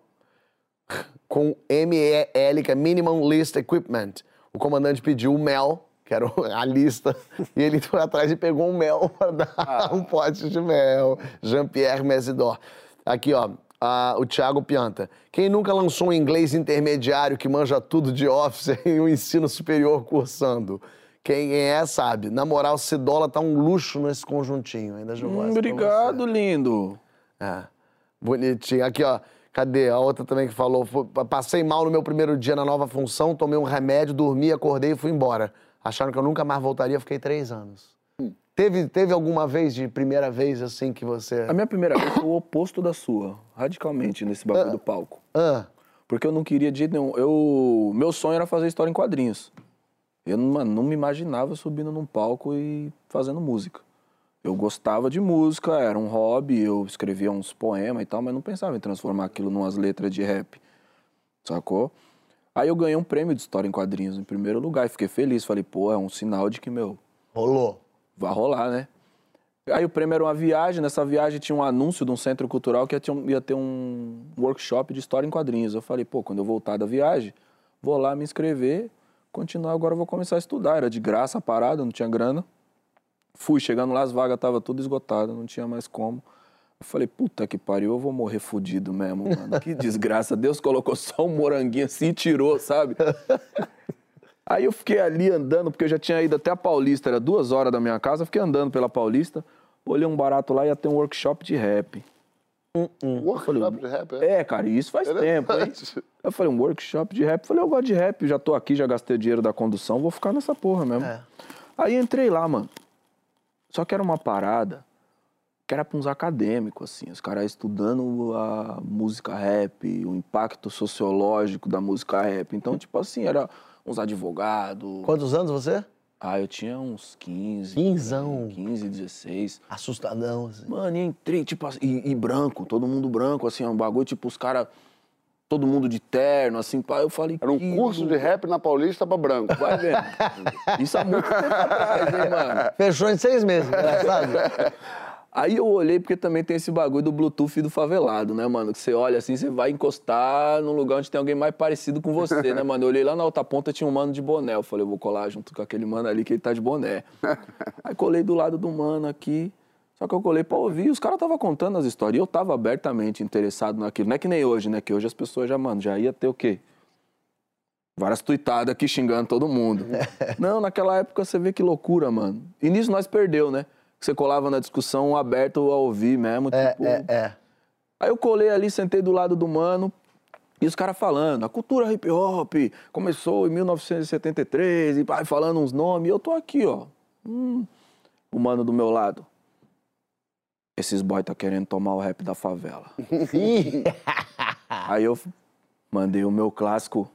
E: com MEL, que é Minimum List Equipment. O comandante pediu o mel, que era a lista, e ele foi atrás e pegou um mel para dar um pote de mel. Jean-Pierre Mesidor. Aqui, ó. Ah, o Thiago Pianta. Quem nunca lançou um inglês intermediário que manja tudo de office e um ensino superior cursando? Quem é, sabe. Na moral, Cidola tá um luxo nesse conjuntinho. Ainda jogou
C: Hum, obrigado, lindo.
E: é. Bonitinho. Aqui, ó. Cadê? A outra também que falou. "Foi- Passei mal no meu primeiro dia na nova função, tomei um remédio, dormi, acordei e fui embora. Acharam que eu nunca mais voltaria, fiquei três anos. Teve, teve alguma vez de primeira vez assim que você.
C: A minha primeira vez foi o oposto da sua, radicalmente, nesse bagulho do palco.
E: Ah,
C: Porque eu não queria de jeito nenhum. Eu, meu sonho era fazer história em quadrinhos. Eu não- mano, não me imaginava subindo num palco e fazendo música. Eu gostava de música, era um hobby, eu escrevia uns poemas e tal, mas não pensava em transformar aquilo numas letras de rap. Sacou? Aí eu ganhei um prêmio de história em quadrinhos em primeiro lugar e fiquei feliz. Falei, pô, é um sinal de que, meu,
E: rolou.
C: Vai rolar, né? Aí o prêmio era uma viagem, nessa viagem tinha um anúncio de um centro cultural que ia ter um, workshop de história em quadrinhos. Eu falei, pô, quando eu voltar da viagem, vou lá me inscrever, continuar, agora vou começar a estudar. Era de graça a parada, não tinha grana. Fui, chegando lá, as vagas estavam tudo esgotadas, não tinha mais como. Eu falei, puta que pariu, eu vou morrer fudido mesmo, mano. Que desgraça. Deus colocou só um moranguinho assim e tirou, sabe? Aí eu fiquei ali andando, porque eu já tinha ido até a Paulista, era duas horas da minha casa, eu fiquei andando pela Paulista, olhei um barato lá e ia ter um workshop de rap.
B: Workshop de rap, é?
C: É, cara, e isso faz tempo, hein? Eu falei, um workshop de rap. Falei, eu gosto de rap, já tô aqui, já gastei o dinheiro da condução, vou ficar nessa porra mesmo.
E: É.
C: Aí entrei lá, mano. Só que era uma parada que era pra uns acadêmicos, assim, os caras estudando a música rap, o impacto sociológico da música rap. Então, tipo assim, era uns advogados.
E: Quantos anos você?
C: Ah, eu tinha uns 15.
E: Quinzão.
C: 15, 16.
E: Assustadão, assim.
C: Mano, e entrei, tipo assim, e, e branco, todo mundo branco, assim, um bagulho, tipo, os caras, todo mundo de terno, assim, pá. Eu falei,
B: Era um
C: que
B: curso
C: do-
B: de rap na Paulista pra branco.
C: Vai vendo. Isso há muito tempo atrás, hein, mano?
E: Fechou em seis meses, engraçado.
C: Aí eu olhei, porque também tem esse bagulho do Bluetooth e do favelado, né, mano? Que você olha assim, você vai encostar num lugar onde tem alguém mais parecido com você, né, mano? Eu olhei lá na outra ponta, tinha um mano de boné. Eu falei, eu vou colar junto com aquele mano ali que ele tá de boné. Aí colei do lado do mano aqui. Só que eu colei pra ouvir, os caras tava contando as histórias. E eu tava abertamente interessado naquilo. Não é que nem hoje, né? Que hoje as pessoas já, mano, já ia ter o quê? Várias tuitadas aqui xingando todo mundo. Não, naquela época você vê que loucura, mano. E nisso nós perdeu, né? Você colava na discussão aberto a ouvir mesmo,
E: É,
C: tipo...
E: é, é.
C: Aí eu colei ali, sentei do lado do mano, e os caras falando, a cultura hip hop começou em 1973, e vai falando uns nomes, e eu tô aqui, ó. Hum, o mano do meu lado. Esses boy tá querendo tomar o rap da favela. Aí eu mandei o meu clássico.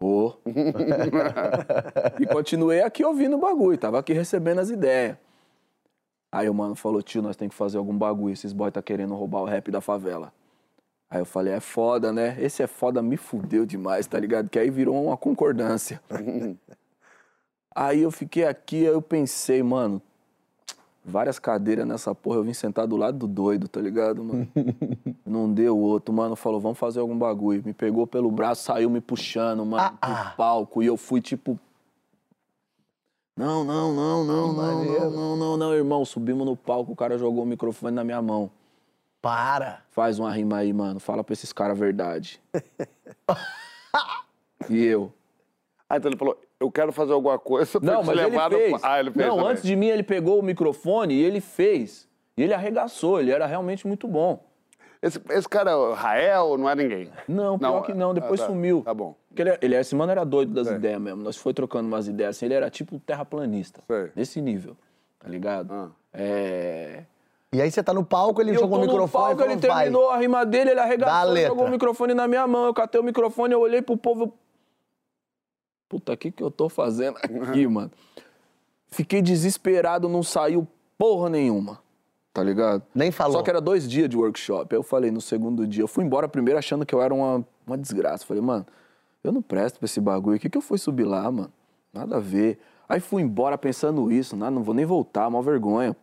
C: Ô. e continuei aqui ouvindo o bagulho, tava aqui recebendo as ideias. Aí o mano falou, tio, nós tem que fazer algum bagulho, esses boy tá querendo roubar o rap da favela. Aí eu falei, é foda, né? Esse é foda, me fudeu demais, tá ligado? Que aí virou uma concordância. aí eu fiquei aqui, aí eu pensei, mano, várias cadeiras nessa porra, eu vim sentar do lado do doido, tá ligado, mano? Não deu outro, mano, falou, vamos fazer algum bagulho. Me pegou pelo braço, saiu me puxando, mano, pro palco, e eu fui tipo... Não, não, não, não, não, não, não, não, não, irmão. Subimos no palco, o cara jogou o microfone na minha mão.
E: para.
C: Faz uma rima aí, mano. Fala pra esses caras a verdade. e eu.
B: Ah, então ele falou, eu quero fazer alguma coisa pra
C: Não,
B: te
C: mas ele
B: levar no-
C: fez.
B: Ah, ele fez
C: Não,
B: também.
C: antes de mim ele pegou o microfone e ele fez. E ele arregaçou, ele era realmente muito bom.
B: Esse, esse cara, é Rael, não é ninguém.
C: Não, pior que não, depois
B: ah, tá.
C: sumiu.
B: Tá bom.
C: Porque ele, ele, esse mano era doido das ideias mesmo. Nós foi trocando umas ideias assim, ele era tipo terraplanista.
B: Sei.
C: Desse nível, tá ligado?
B: Ah.
C: É.
E: E aí você tá no palco, ele
C: eu
E: jogou
C: tô
E: o
C: no
E: microfone
C: palco,
E: e falou,
C: ele
E: vai.
C: terminou a rima dele, ele arregaçou, jogou o microfone na minha mão. Eu catei o microfone, eu olhei pro povo. eu- Puta, o que que eu tô fazendo aqui, mano? Fiquei desesperado, não saiu porra nenhuma. Tá ligado?
E: Nem falou.
C: Só que era dois dias de workshop. Aí eu falei no segundo dia. Eu fui embora primeiro achando que eu era uma, uma desgraça. Falei, mano, eu não presto pra esse bagulho. O que, que eu fui subir lá, mano? Nada a ver. Aí fui embora pensando isso. Não, não vou nem voltar, uma vergonha.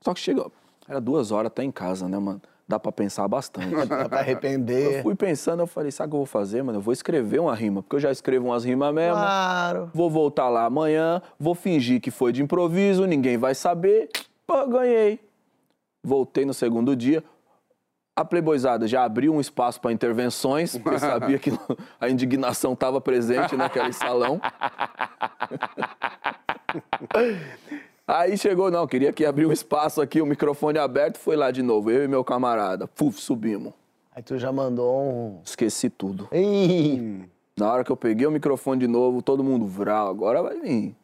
C: Só que chega. Era duas horas até em casa, né, mano? Dá pra pensar bastante.
E: Dá pra
C: Eu
E: arrepender.
C: fui pensando, eu falei, sabe o que eu vou fazer, mano? Eu vou escrever uma rima, porque eu já escrevo umas rimas mesmo.
E: Claro.
C: Vou voltar lá amanhã, vou fingir que foi de improviso, ninguém vai saber. Pô, ganhei. Voltei no segundo dia. A Playboyzada já abriu um espaço para intervenções, porque sabia que a indignação estava presente naquele salão. Aí chegou, não, queria que abrir um espaço aqui, o microfone aberto, foi lá de novo, eu e meu camarada. Puf, subimos.
E: Aí tu já mandou um...
C: Esqueci tudo.
E: Ih,
C: Na hora que eu peguei o microfone de novo, todo mundo vral, agora vai vir.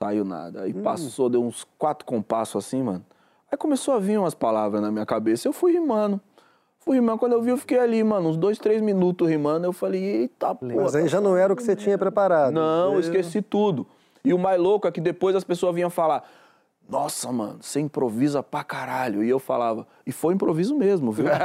C: Saiu nada. Aí passou, deu uns quatro compassos assim, mano. Aí começou a vir umas palavras na minha cabeça. Eu fui rimando. Fui rimando. Quando eu vi, eu fiquei ali, mano, uns dois, três minutos rimando. Eu falei, eita porra.
D: Mas aí já não era o que você tinha preparado.
C: Não, eu esqueci tudo. E o mais louco é que depois as pessoas vinham falar: Nossa, mano, você improvisa pra caralho. E eu falava: E foi improviso mesmo, viu?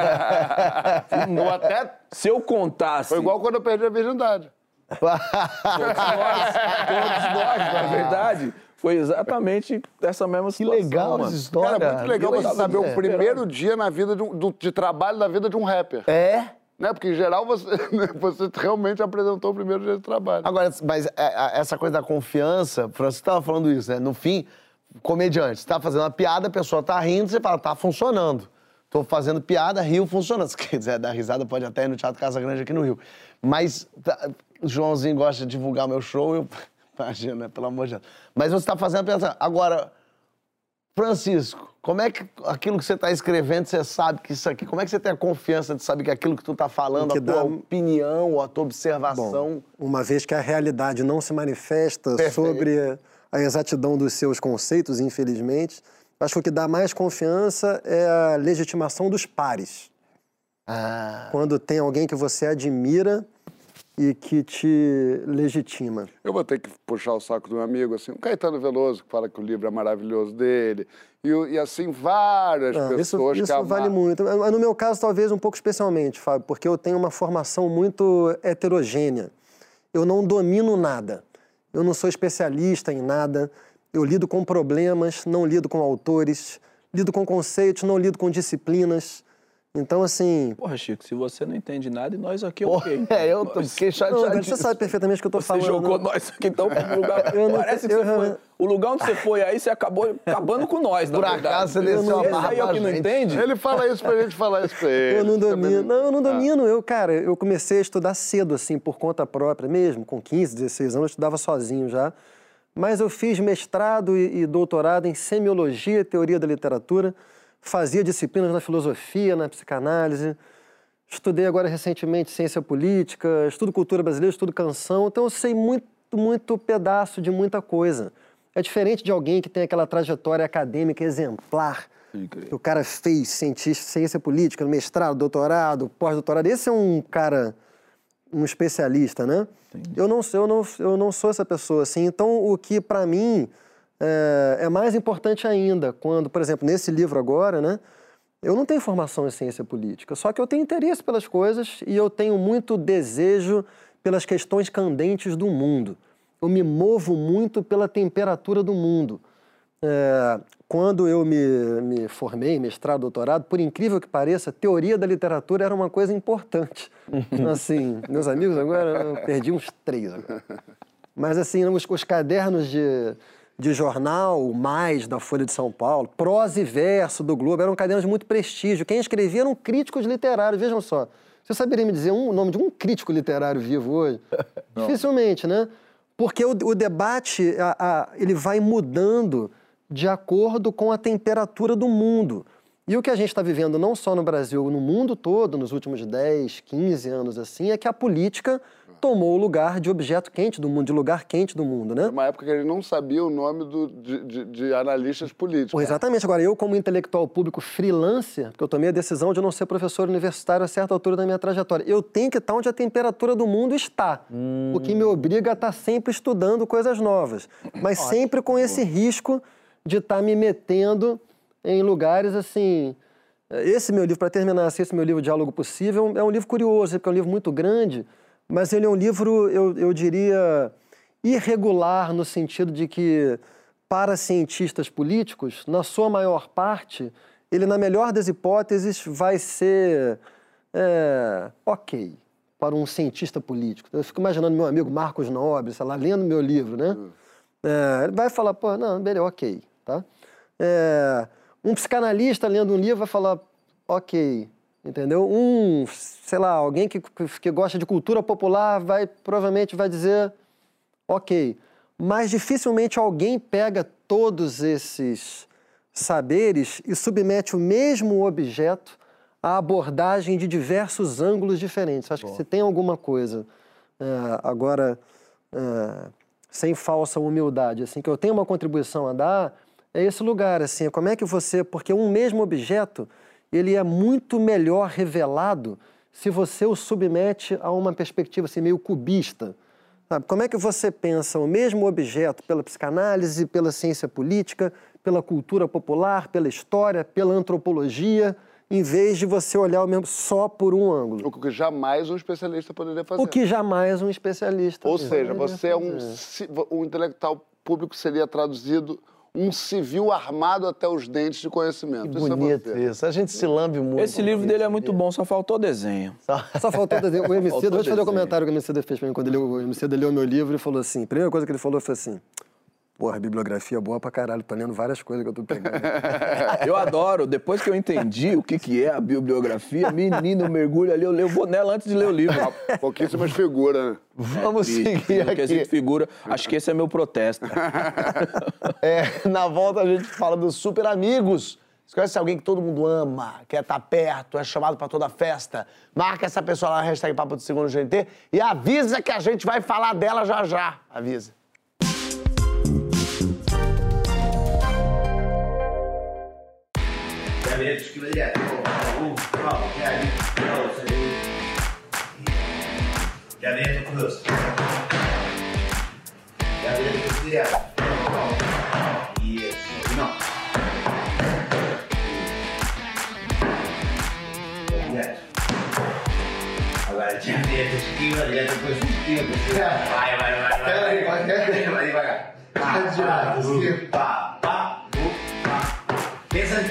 B: Eu até...
C: Se eu contasse.
B: Foi igual quando eu perdi a virgindade.
C: todos nós, todos nós, na verdade. Foi exatamente essa mesma
E: que
C: situação.
E: legal
C: mano.
E: essa história.
B: Cara, muito legal você saber o primeiro dia na vida de, um- do- de trabalho da vida de um rapper.
E: É?
B: Né? Porque, em geral, você, você realmente apresentou o primeiro dia de trabalho.
E: Agora, mas é, é, essa coisa da confiança, o Francisco estava falando isso, né? No fim, comediante, você tá fazendo uma piada, a pessoa tá rindo, você fala, tá funcionando. Tô fazendo piada, rio funcionando. Se quiser dar risada, pode até ir no Teatro Casa Grande aqui no Rio. Mas tá, o Joãozinho gosta de divulgar meu show, eu imagino, né? Pelo amor de Deus. Mas você tá fazendo a piada. Agora, Francisco, como é que aquilo que você está escrevendo, você sabe que isso aqui, como é que você tem a confiança de saber que aquilo que tu tá falando,
D: Que
E: a tua opinião, ou a tua observação...
D: Bom, uma vez que a realidade não se manifesta
E: Perfeito.
D: sobre a exatidão dos seus conceitos, infelizmente, acho que o que dá mais confiança é a legitimação dos pares.
E: Ah,
D: Quando tem alguém que você admira e que te legitima.
B: Eu vou ter que puxar o saco do meu amigo, assim, o Caetano Veloso, que fala que o livro é maravilhoso dele, e, e assim, várias
D: isso
B: pessoas
D: isso
B: que
D: vale
B: amaram.
D: muito. Mas No meu caso, talvez um pouco especialmente, Fábio, porque eu tenho uma formação muito heterogênea. Eu não domino nada. Eu não sou especialista em nada. Eu lido com problemas, não lido com autores. Lido com conceitos, não lido com disciplinas. Então, assim.
C: Porra, Chico, se você não entende nada, e nós aqui,
E: Pô,
C: ok.
E: é, eu tô,
D: Não, velho,
E: chateadíssimo.
D: você sabe perfeitamente o que eu tô
C: Você
D: falando.
C: jogou nós aqui, então, pro lugar.
D: Eu não-
C: Parece que
D: eu
C: você foi. O lugar onde você foi aí, você acabou acabando com nós, na
E: Por
C: verdade.
E: acaso, você desceu a barra
C: aí é o que não entende?
B: Ele fala isso pra gente falar isso pra ele.
D: Eu não domino. Não, eu não domino. Eu, cara, eu comecei a estudar cedo, assim, por conta própria mesmo. Com 15, 16 anos, eu estudava sozinho já. Mas eu fiz mestrado e, e doutorado em semiologia e teoria da literatura. Fazia disciplinas na filosofia, na psicanálise. Estudei agora recentemente ciência política, estudo cultura brasileira, estudo canção. Então eu sei muito, muito pedaço de muita coisa. É diferente de alguém que tem aquela trajetória acadêmica exemplar que o cara fez cientista, ciência política, mestrado, doutorado, pós-doutorado. Esse é um cara, um especialista, né? Eu não, sou- eu, não, eu não sou essa pessoa, assim. Então, o que para mim é, é mais importante ainda, quando, por exemplo, nesse livro agora, né? Eu não tenho formação em ciência política, só que eu tenho interesse pelas coisas e eu tenho muito desejo pelas questões candentes do mundo. Eu me movo muito pela temperatura do mundo. É, quando eu me, me formei, mestrado, doutorado, por incrível que pareça, teoria da literatura era uma coisa importante. assim, meus amigos agora, eu perdi uns três agora. Mas assim, os, os cadernos de, de jornal, Mais, da Folha de São Paulo, prosa e verso do Globo, eram cadernos de muito prestígio. Quem escrevia eram críticos literários, vejam só. Você saberia me dizer um, o nome de um crítico literário vivo hoje? Dificilmente, né? Porque o, o debate a- a- ele vai mudando de acordo com a temperatura do mundo. E o que a gente está vivendo não só no Brasil, no mundo todo, nos últimos 10, 15 anos assim, é que a política tomou o lugar de objeto quente do mundo, de lugar quente do mundo, né?
B: Uma época que ele não sabia o nome do- de, de- de analistas políticos.
D: Pô, exatamente. Agora, eu, como intelectual público freelancer, porque eu tomei a decisão de não ser professor universitário a certa altura da minha trajetória, eu tenho que estar onde a temperatura do mundo está. O que me obriga a estar sempre estudando coisas novas. Mas sempre com esse risco de estar me metendo em lugares assim. Esse meu livro, para terminar, assim, esse meu livro Diálogo Possível, é um livro curioso, porque é um livro muito grande, mas ele é um livro, eu, eu diria, irregular no sentido de que, para cientistas políticos, na sua maior parte, ele, na melhor das hipóteses, vai ser é, ok para um cientista político. Eu fico imaginando meu amigo Marcos Nobre, sei lá, lendo meu livro, né? É, ele vai falar, pô, não, beleza, ok, tá? É, um psicanalista lendo um livro vai falar, ok, entendeu? Um, sei lá, alguém que, que gosta de cultura popular vai, provavelmente vai dizer, ok. Mas dificilmente alguém pega todos esses saberes e submete o mesmo objeto à abordagem de diversos ângulos diferentes. Acho que se tem alguma coisa, é, agora, é, sem falsa humildade, assim, que eu tenho uma contribuição a dar, é esse lugar, assim, como é que você, porque um mesmo objeto, ele é muito melhor revelado se você o submete a uma perspectiva assim, meio cubista. Sabe? Como é que você pensa o mesmo objeto pela psicanálise, pela ciência política, pela cultura popular, pela história, pela antropologia, em vez de você olhar o mesmo só por um ângulo?
B: O que jamais um especialista poderia fazer.
D: O que jamais um especialista.
B: Ou seja, você é um,
D: fazer.
B: um intelectual público seria traduzido um civil armado até os dentes de conhecimento.
E: Que
B: Isso é
E: bonito
B: você.
E: isso. A gente se lambe muito.
C: Esse livro dele é muito bom, só faltou desenho.
D: Só faltou dizer, o MC, deixa eu fazer o
C: desenho.
D: comentário que o MC fez pra mim quando ele, o MC leu meu livro e falou assim, a primeira coisa que ele falou foi assim, porra, bibliografia boa pra caralho, tô lendo várias coisas que eu tô pegando.
C: Eu adoro, depois que eu entendi o que, que é a bibliografia, menino mergulho ali, eu, leio, eu vou nela antes de ler o livro.
B: Pouquíssimas figuras, né?
E: Vamos
C: Triste,
E: seguir
C: quesito
E: aqui.
C: figura, acho que esse é meu protesto.
E: É, na volta a gente fala dos super amigos. Você conhece alguém que todo mundo ama, quer estar perto, é chamado pra toda festa? Marca essa pessoa lá na hashtag Papo do Segundo GNT e avisa que a gente vai falar dela já já. Avisa.
G: Gabinete de esquiva direto. Um, calma, que é ali. Não. Gabinete com cruz. Gabinete com direto. Isso. Não. Direto. Agora, gabinete de esquiva direto, depois esquiva, esquiva. Vai, vai, vai. Vai, vai, vai. Vai devagar. Pá, pá, uh, pá, uh, pá, pá. Pensa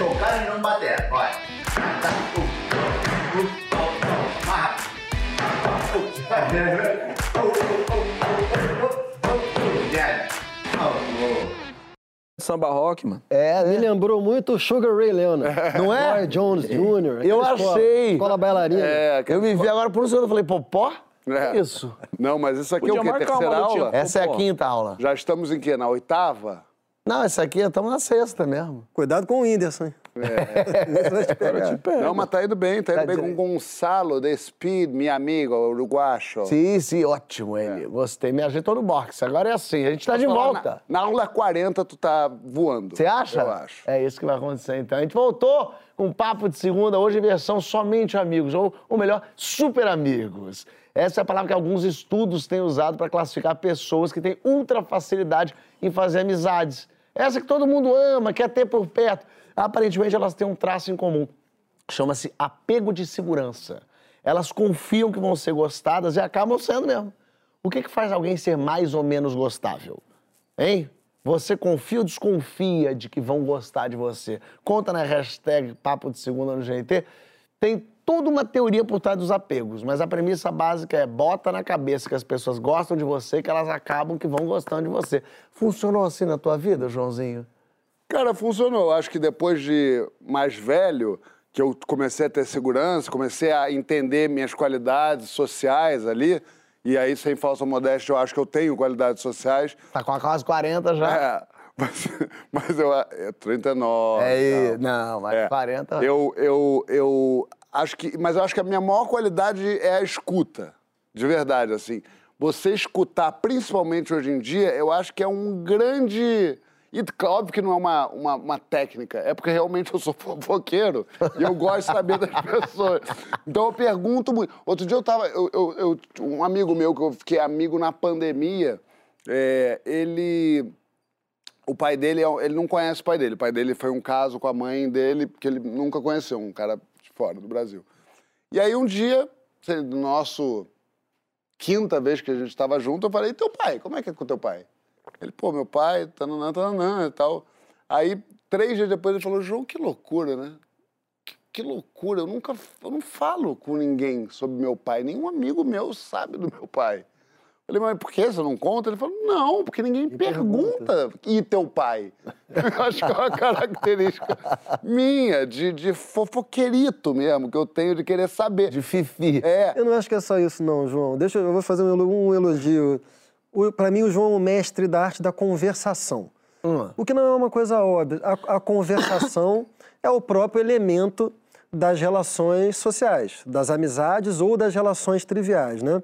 C: Samba rock, mano.
E: É,
D: Me
E: né?
D: lembrou muito o Sugar Ray Leonard.
E: Não é?
D: Roy Jones Jr.
E: Eu
D: escola-
E: achei.
D: Escola bailarina.
B: É,
E: Eu me vi agora por um segundo, eu falei, Popó?
B: É.
E: Isso.
B: Não, mas isso aqui
C: Podia
B: é o quê? Terceira aula?
E: Essa é a quinta aula.
B: Já estamos em quê? Na oitava?
E: Não, essa aqui estamos na sexta mesmo.
D: Cuidado com o Whindersson. hein? Te pegar.
B: Não, mas tá indo bem, tá indo
E: Tá
B: bem com. Gonçalo de Speed, meu amigo, uruguacho.
E: Sim, sim, ótimo ele. Gostei. Me ajeitou no boxe. Agora é assim, a gente tá de volta.
B: Na, na aula 40 tu tá voando.
E: Você acha?
B: Eu acho.
E: É isso que vai acontecer, então. A gente voltou com um papo de segunda, hoje em versão somente amigos, ou, ou melhor, super amigos. Essa é a palavra que alguns estudos têm usado para classificar pessoas que têm ultra facilidade em fazer amizades. Essa que todo mundo ama, quer ter por perto. Aparentemente, elas têm um traço em comum. Chama-se apego de segurança. Elas confiam que vão ser gostadas e acabam sendo mesmo. O que, que faz alguém ser mais ou menos gostável? Hein? Você confia ou desconfia de que vão gostar de você? Conta na hashtag Papo de Segunda no GNT. Tem toda uma teoria por trás dos apegos, mas a premissa básica é bota na cabeça que as pessoas gostam de você, que elas acabam que vão gostando de você. Funcionou assim na tua vida, Joãozinho?
B: Cara, funcionou. Acho que depois de mais velho, que eu comecei a ter segurança, comecei a entender minhas qualidades sociais ali. E aí, sem falsa modéstia, eu acho que eu tenho qualidades sociais.
E: Tá com quase 40 já.
B: É, mas, mas eu... É 39
E: É,
B: tal.
E: não, mas
B: É.
E: 40.
B: Eu, eu, eu acho que. Mas eu acho que a minha maior qualidade é a escuta. De verdade, assim. Você escutar, principalmente hoje em dia, eu acho que é um grande. E óbvio que não é uma, uma, uma técnica, é porque realmente eu sou fofoqueiro e eu gosto de saber das pessoas. Então eu pergunto muito. Outro dia eu tava. Eu, eu- eu- um amigo meu que eu fiquei amigo na pandemia, é, ele. O pai dele, é ele não conhece o pai dele. O pai dele foi um caso com a mãe dele que ele nunca conheceu, um cara de fora do Brasil. E aí um dia, nosso quinta vez que a gente estava junto, eu falei, teu pai, como é que é com teu pai? Ele, pô, meu pai, tananã, tananã e tal. Aí, três dias depois, ele falou, João, que loucura, né? Que, que loucura, eu nunca, eu não falo com ninguém sobre meu pai, nenhum amigo meu sabe do meu pai. Falei, mas por que você não conta? Ele falou, não, porque ninguém pergunta. E teu pai? Eu acho que é uma característica minha, de, de fofoqueirito mesmo, que eu tenho de querer saber.
E: De fifi.
B: É,
D: Eu não acho que é só isso, não, João. Deixa eu, eu vou fazer um um elogio. Para mim, o João é o mestre da arte da conversação.
E: Hum.
D: O que não é uma coisa óbvia. A, a conversação é o próprio elemento das relações sociais, das amizades ou das relações triviais, né?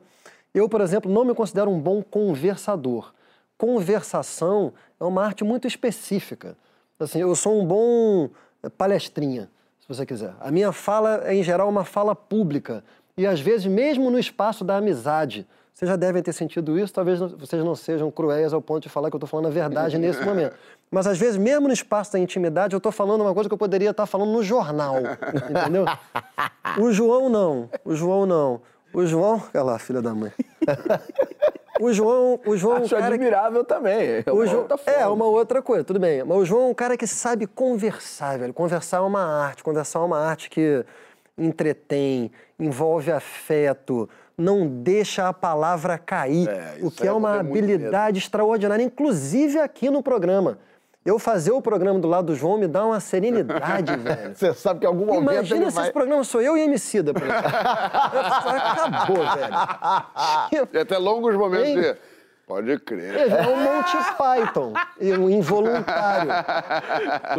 D: Eu, por exemplo, não me considero um bom conversador. Conversação é uma arte muito específica. Assim, eu sou um bom palestrinha, se você quiser. A minha fala é, em geral, uma fala pública. E, às vezes, mesmo no espaço da amizade, vocês já devem ter sentido isso, talvez vocês não sejam cruéis ao ponto de falar que eu estou falando a verdade nesse momento. Mas, às vezes, mesmo no espaço da intimidade, eu estou falando uma coisa que eu poderia estar falando no jornal, entendeu? O João não, o João não. O João... Olha lá, filha da mãe. O João, o João é um
C: Acho
D: cara que-
C: admirável também. É
D: o João, é, uma outra coisa, tudo bem. Mas o João é um cara que sabe conversar, velho. Conversar é uma arte. Conversar é uma arte que entretém, envolve afeto, não deixa a palavra cair.
B: É,
D: o que é uma habilidade extraordinária, inclusive aqui no programa. Eu fazer o programa do lado do João me dá uma serenidade, velho.
E: Você sabe que em algum momento
D: Imagina se
E: vai...
D: esse programa sou eu e Emicida, por exemplo. Acabou, velho.
B: e até longos momentos de. Pode crer.
D: É um Monty Python, um involuntário.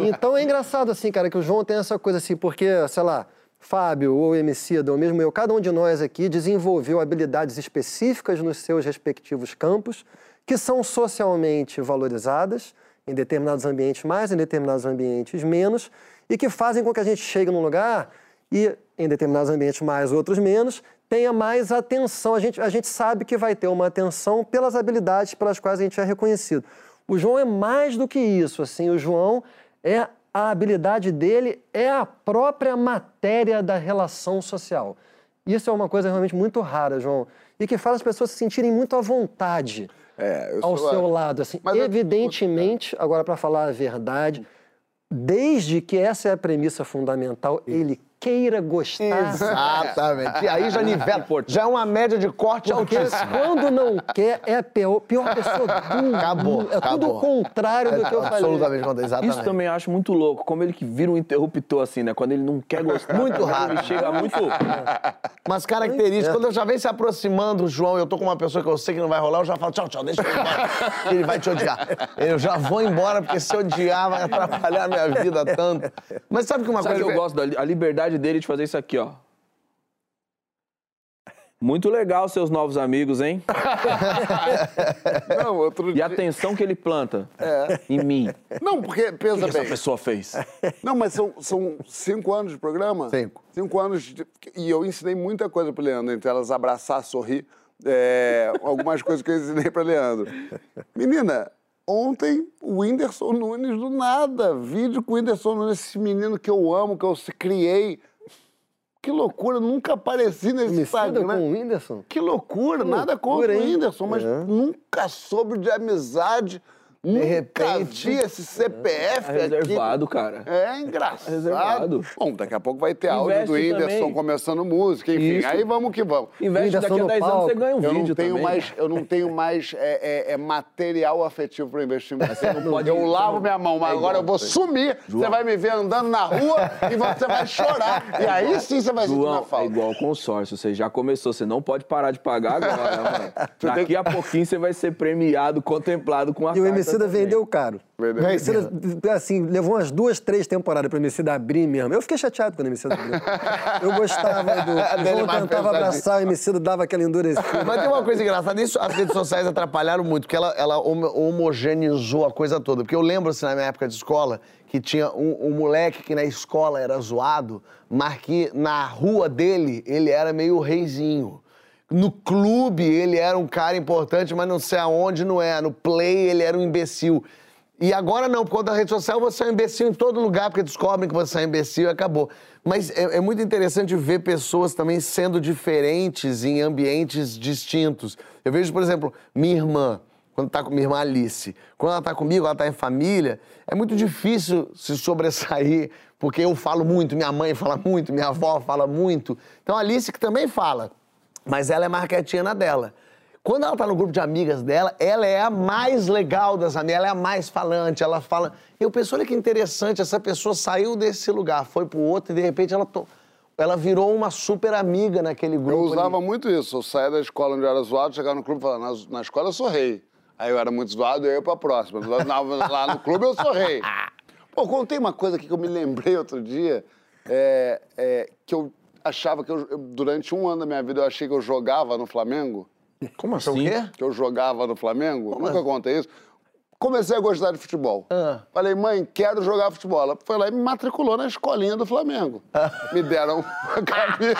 D: Então é engraçado, assim, cara, que o João tem essa coisa assim, porque, sei lá, Fábio ou Emicida, ou mesmo eu, cada um de nós aqui desenvolveu habilidades específicas nos seus respectivos campos, que são socialmente valorizadas, em determinados ambientes mais, em determinados ambientes menos, e que fazem com que a gente chegue num lugar e, em determinados ambientes mais, outros menos, tenha mais atenção. A gente, a gente sabe que vai ter uma atenção pelas habilidades pelas quais a gente é reconhecido. O João é mais do que isso, assim, o João é a habilidade dele é a própria matéria da relação social. Isso é uma coisa realmente muito rara, João, e que faz as pessoas se sentirem muito à vontade
B: É, eu
D: ao seu lado, assim.
B: Mas eu-
D: Evidentemente, agora para falar a verdade, desde que essa é a premissa fundamental, ele queira gostar.
E: Exatamente. E aí já nivela. Já é uma média de corte
D: Porque
E: altíssimo.
D: quando não quer, é a pior, pior pessoa do mundo.
E: Acabou,
D: É tudo
E: acabou.
D: o contrário do que eu falei.
E: Absolutamente, exatamente.
C: Isso também acho muito louco, como ele que vira um interruptor, assim, né? Quando ele não quer gostar.
E: Muito raro.
C: Ele chega muito.
E: Umas características. Quando eu já vem se aproximando, o João, eu tô com uma pessoa que eu sei que não vai rolar, eu já falo, tchau, tchau, deixa eu ir embora. Ele vai te odiar. Eu já vou embora, porque se odiar vai atrapalhar a minha vida tanto. Mas sabe que uma
C: Sabe que
E: coisa.
C: eu gosto da li- liberdade dele de fazer isso aqui, ó. Muito legal, seus novos amigos, hein?
B: Não, outro
C: E
B: dia.
C: a atenção que ele planta em mim. O
B: Não, porque, pensa
C: que essa
B: bem.
C: pessoa fez?
B: Não, mas são, são cinco anos de programa?
E: Cinco.
B: Cinco anos. de- E eu ensinei muita coisa pro Leandro, entre elas abraçar, sorrir. é, algumas coisas que eu ensinei pra Leandro. Menina, ontem o Whindersson Nunes do nada. Vídeo com o Whindersson Nunes, esse menino que eu amo, que eu se- criei. Que loucura, nunca apareci nesse
D: Emicida
B: Instagram.
D: com o Whindersson?
B: Que loucura,
D: Que
B: nada contra
D: loucura,
B: o
D: hein?
B: Whindersson, mas
D: É.
B: nunca soube de amizade
E: De
B: Nunca
E: repente.
B: vi esse CPF
C: É reservado, cara.
B: aqui. É engraçado.
C: reservado.
B: Bom, daqui a pouco vai ter áudio
C: Investe
B: do Whindersson
C: também.
B: começando música, enfim.
C: Isso.
B: Aí vamos que vamos.
C: Investe daqui a
D: no
C: 10 anos, você
D: palco.
C: ganha um
B: Eu
C: vídeo
B: não tenho
C: também.
B: mais, eu não tenho mais é, é, é material afetivo para investimento.
C: não pode-
B: eu
C: você
B: lavo
C: não-
B: minha mão, mas
C: É
B: agora eu vou sumir. Você vai me ver andando na rua e você vai chorar. E aí sim você vai sentir uma
C: João, é
B: falta.
C: igual consórcio, você já começou, você não pode parar de pagar agora, mano. Daqui a pouquinho você vai ser premiado, contemplado com a carta
D: Emicida vendeu caro.
B: Vendeu.
D: O Emicida, assim, levou umas duas, três temporadas pro Emicida abrir mesmo. Eu fiquei chateado quando o Emicida abriu. Eu gostava do...
B: Mais
D: tentava abraçar, o Emicida dava aquela endurecida.
E: Mas tem uma coisa engraçada, isso as redes sociais atrapalharam muito, porque ela, ela homo- homogeneizou a coisa toda. Porque eu lembro, assim, na minha época de escola, que tinha um, um moleque que na escola era zoado, mas que na rua dele ele era meio reizinho. No clube ele era um cara importante, mas não sei aonde não é. No play ele era um imbecil. E agora não, por conta da rede social você é um imbecil em todo lugar, porque descobrem que você é um imbecil e acabou. Mas é, é muito interessante ver pessoas também sendo diferentes em ambientes distintos. Eu vejo, por exemplo, minha irmã, quando tá com minha irmã Alice, quando ela tá comigo, ela tá em família, é muito difícil se sobressair, porque eu falo muito, minha mãe fala muito, minha avó fala muito. Então a Alice que também fala, mas ela é na dela. Quando ela tá no grupo de amigas dela, ela é a mais legal das amigas, ela é a mais falante, ela fala. Eu penso, olha que interessante, essa pessoa saiu desse lugar, foi pro outro e de repente ela, to- ela virou uma super amiga naquele grupo.
B: Eu
E: ali.
B: usava muito isso. Eu saía da escola onde eu era zoado, chegava no clube e falava, na, na escola eu sou rei. Aí eu era muito zoado, eu ia pra próxima. Lá, lá no clube eu sou rei. Pô, contei uma coisa aqui que eu me lembrei outro dia, é, é, que eu achava que eu, eu- durante um ano da minha vida eu achei que eu jogava no Flamengo.
C: Como
E: O
C: assim?
E: quê?
B: Que eu jogava no Flamengo.
E: Como
B: Nunca
E: assim?
B: contei isso. Comecei a gostar de futebol.
E: Ah.
B: Falei, mãe, quero jogar futebol. Ela foi lá e me matriculou na escolinha do Flamengo.
E: Ah.
B: Me deram uma camisa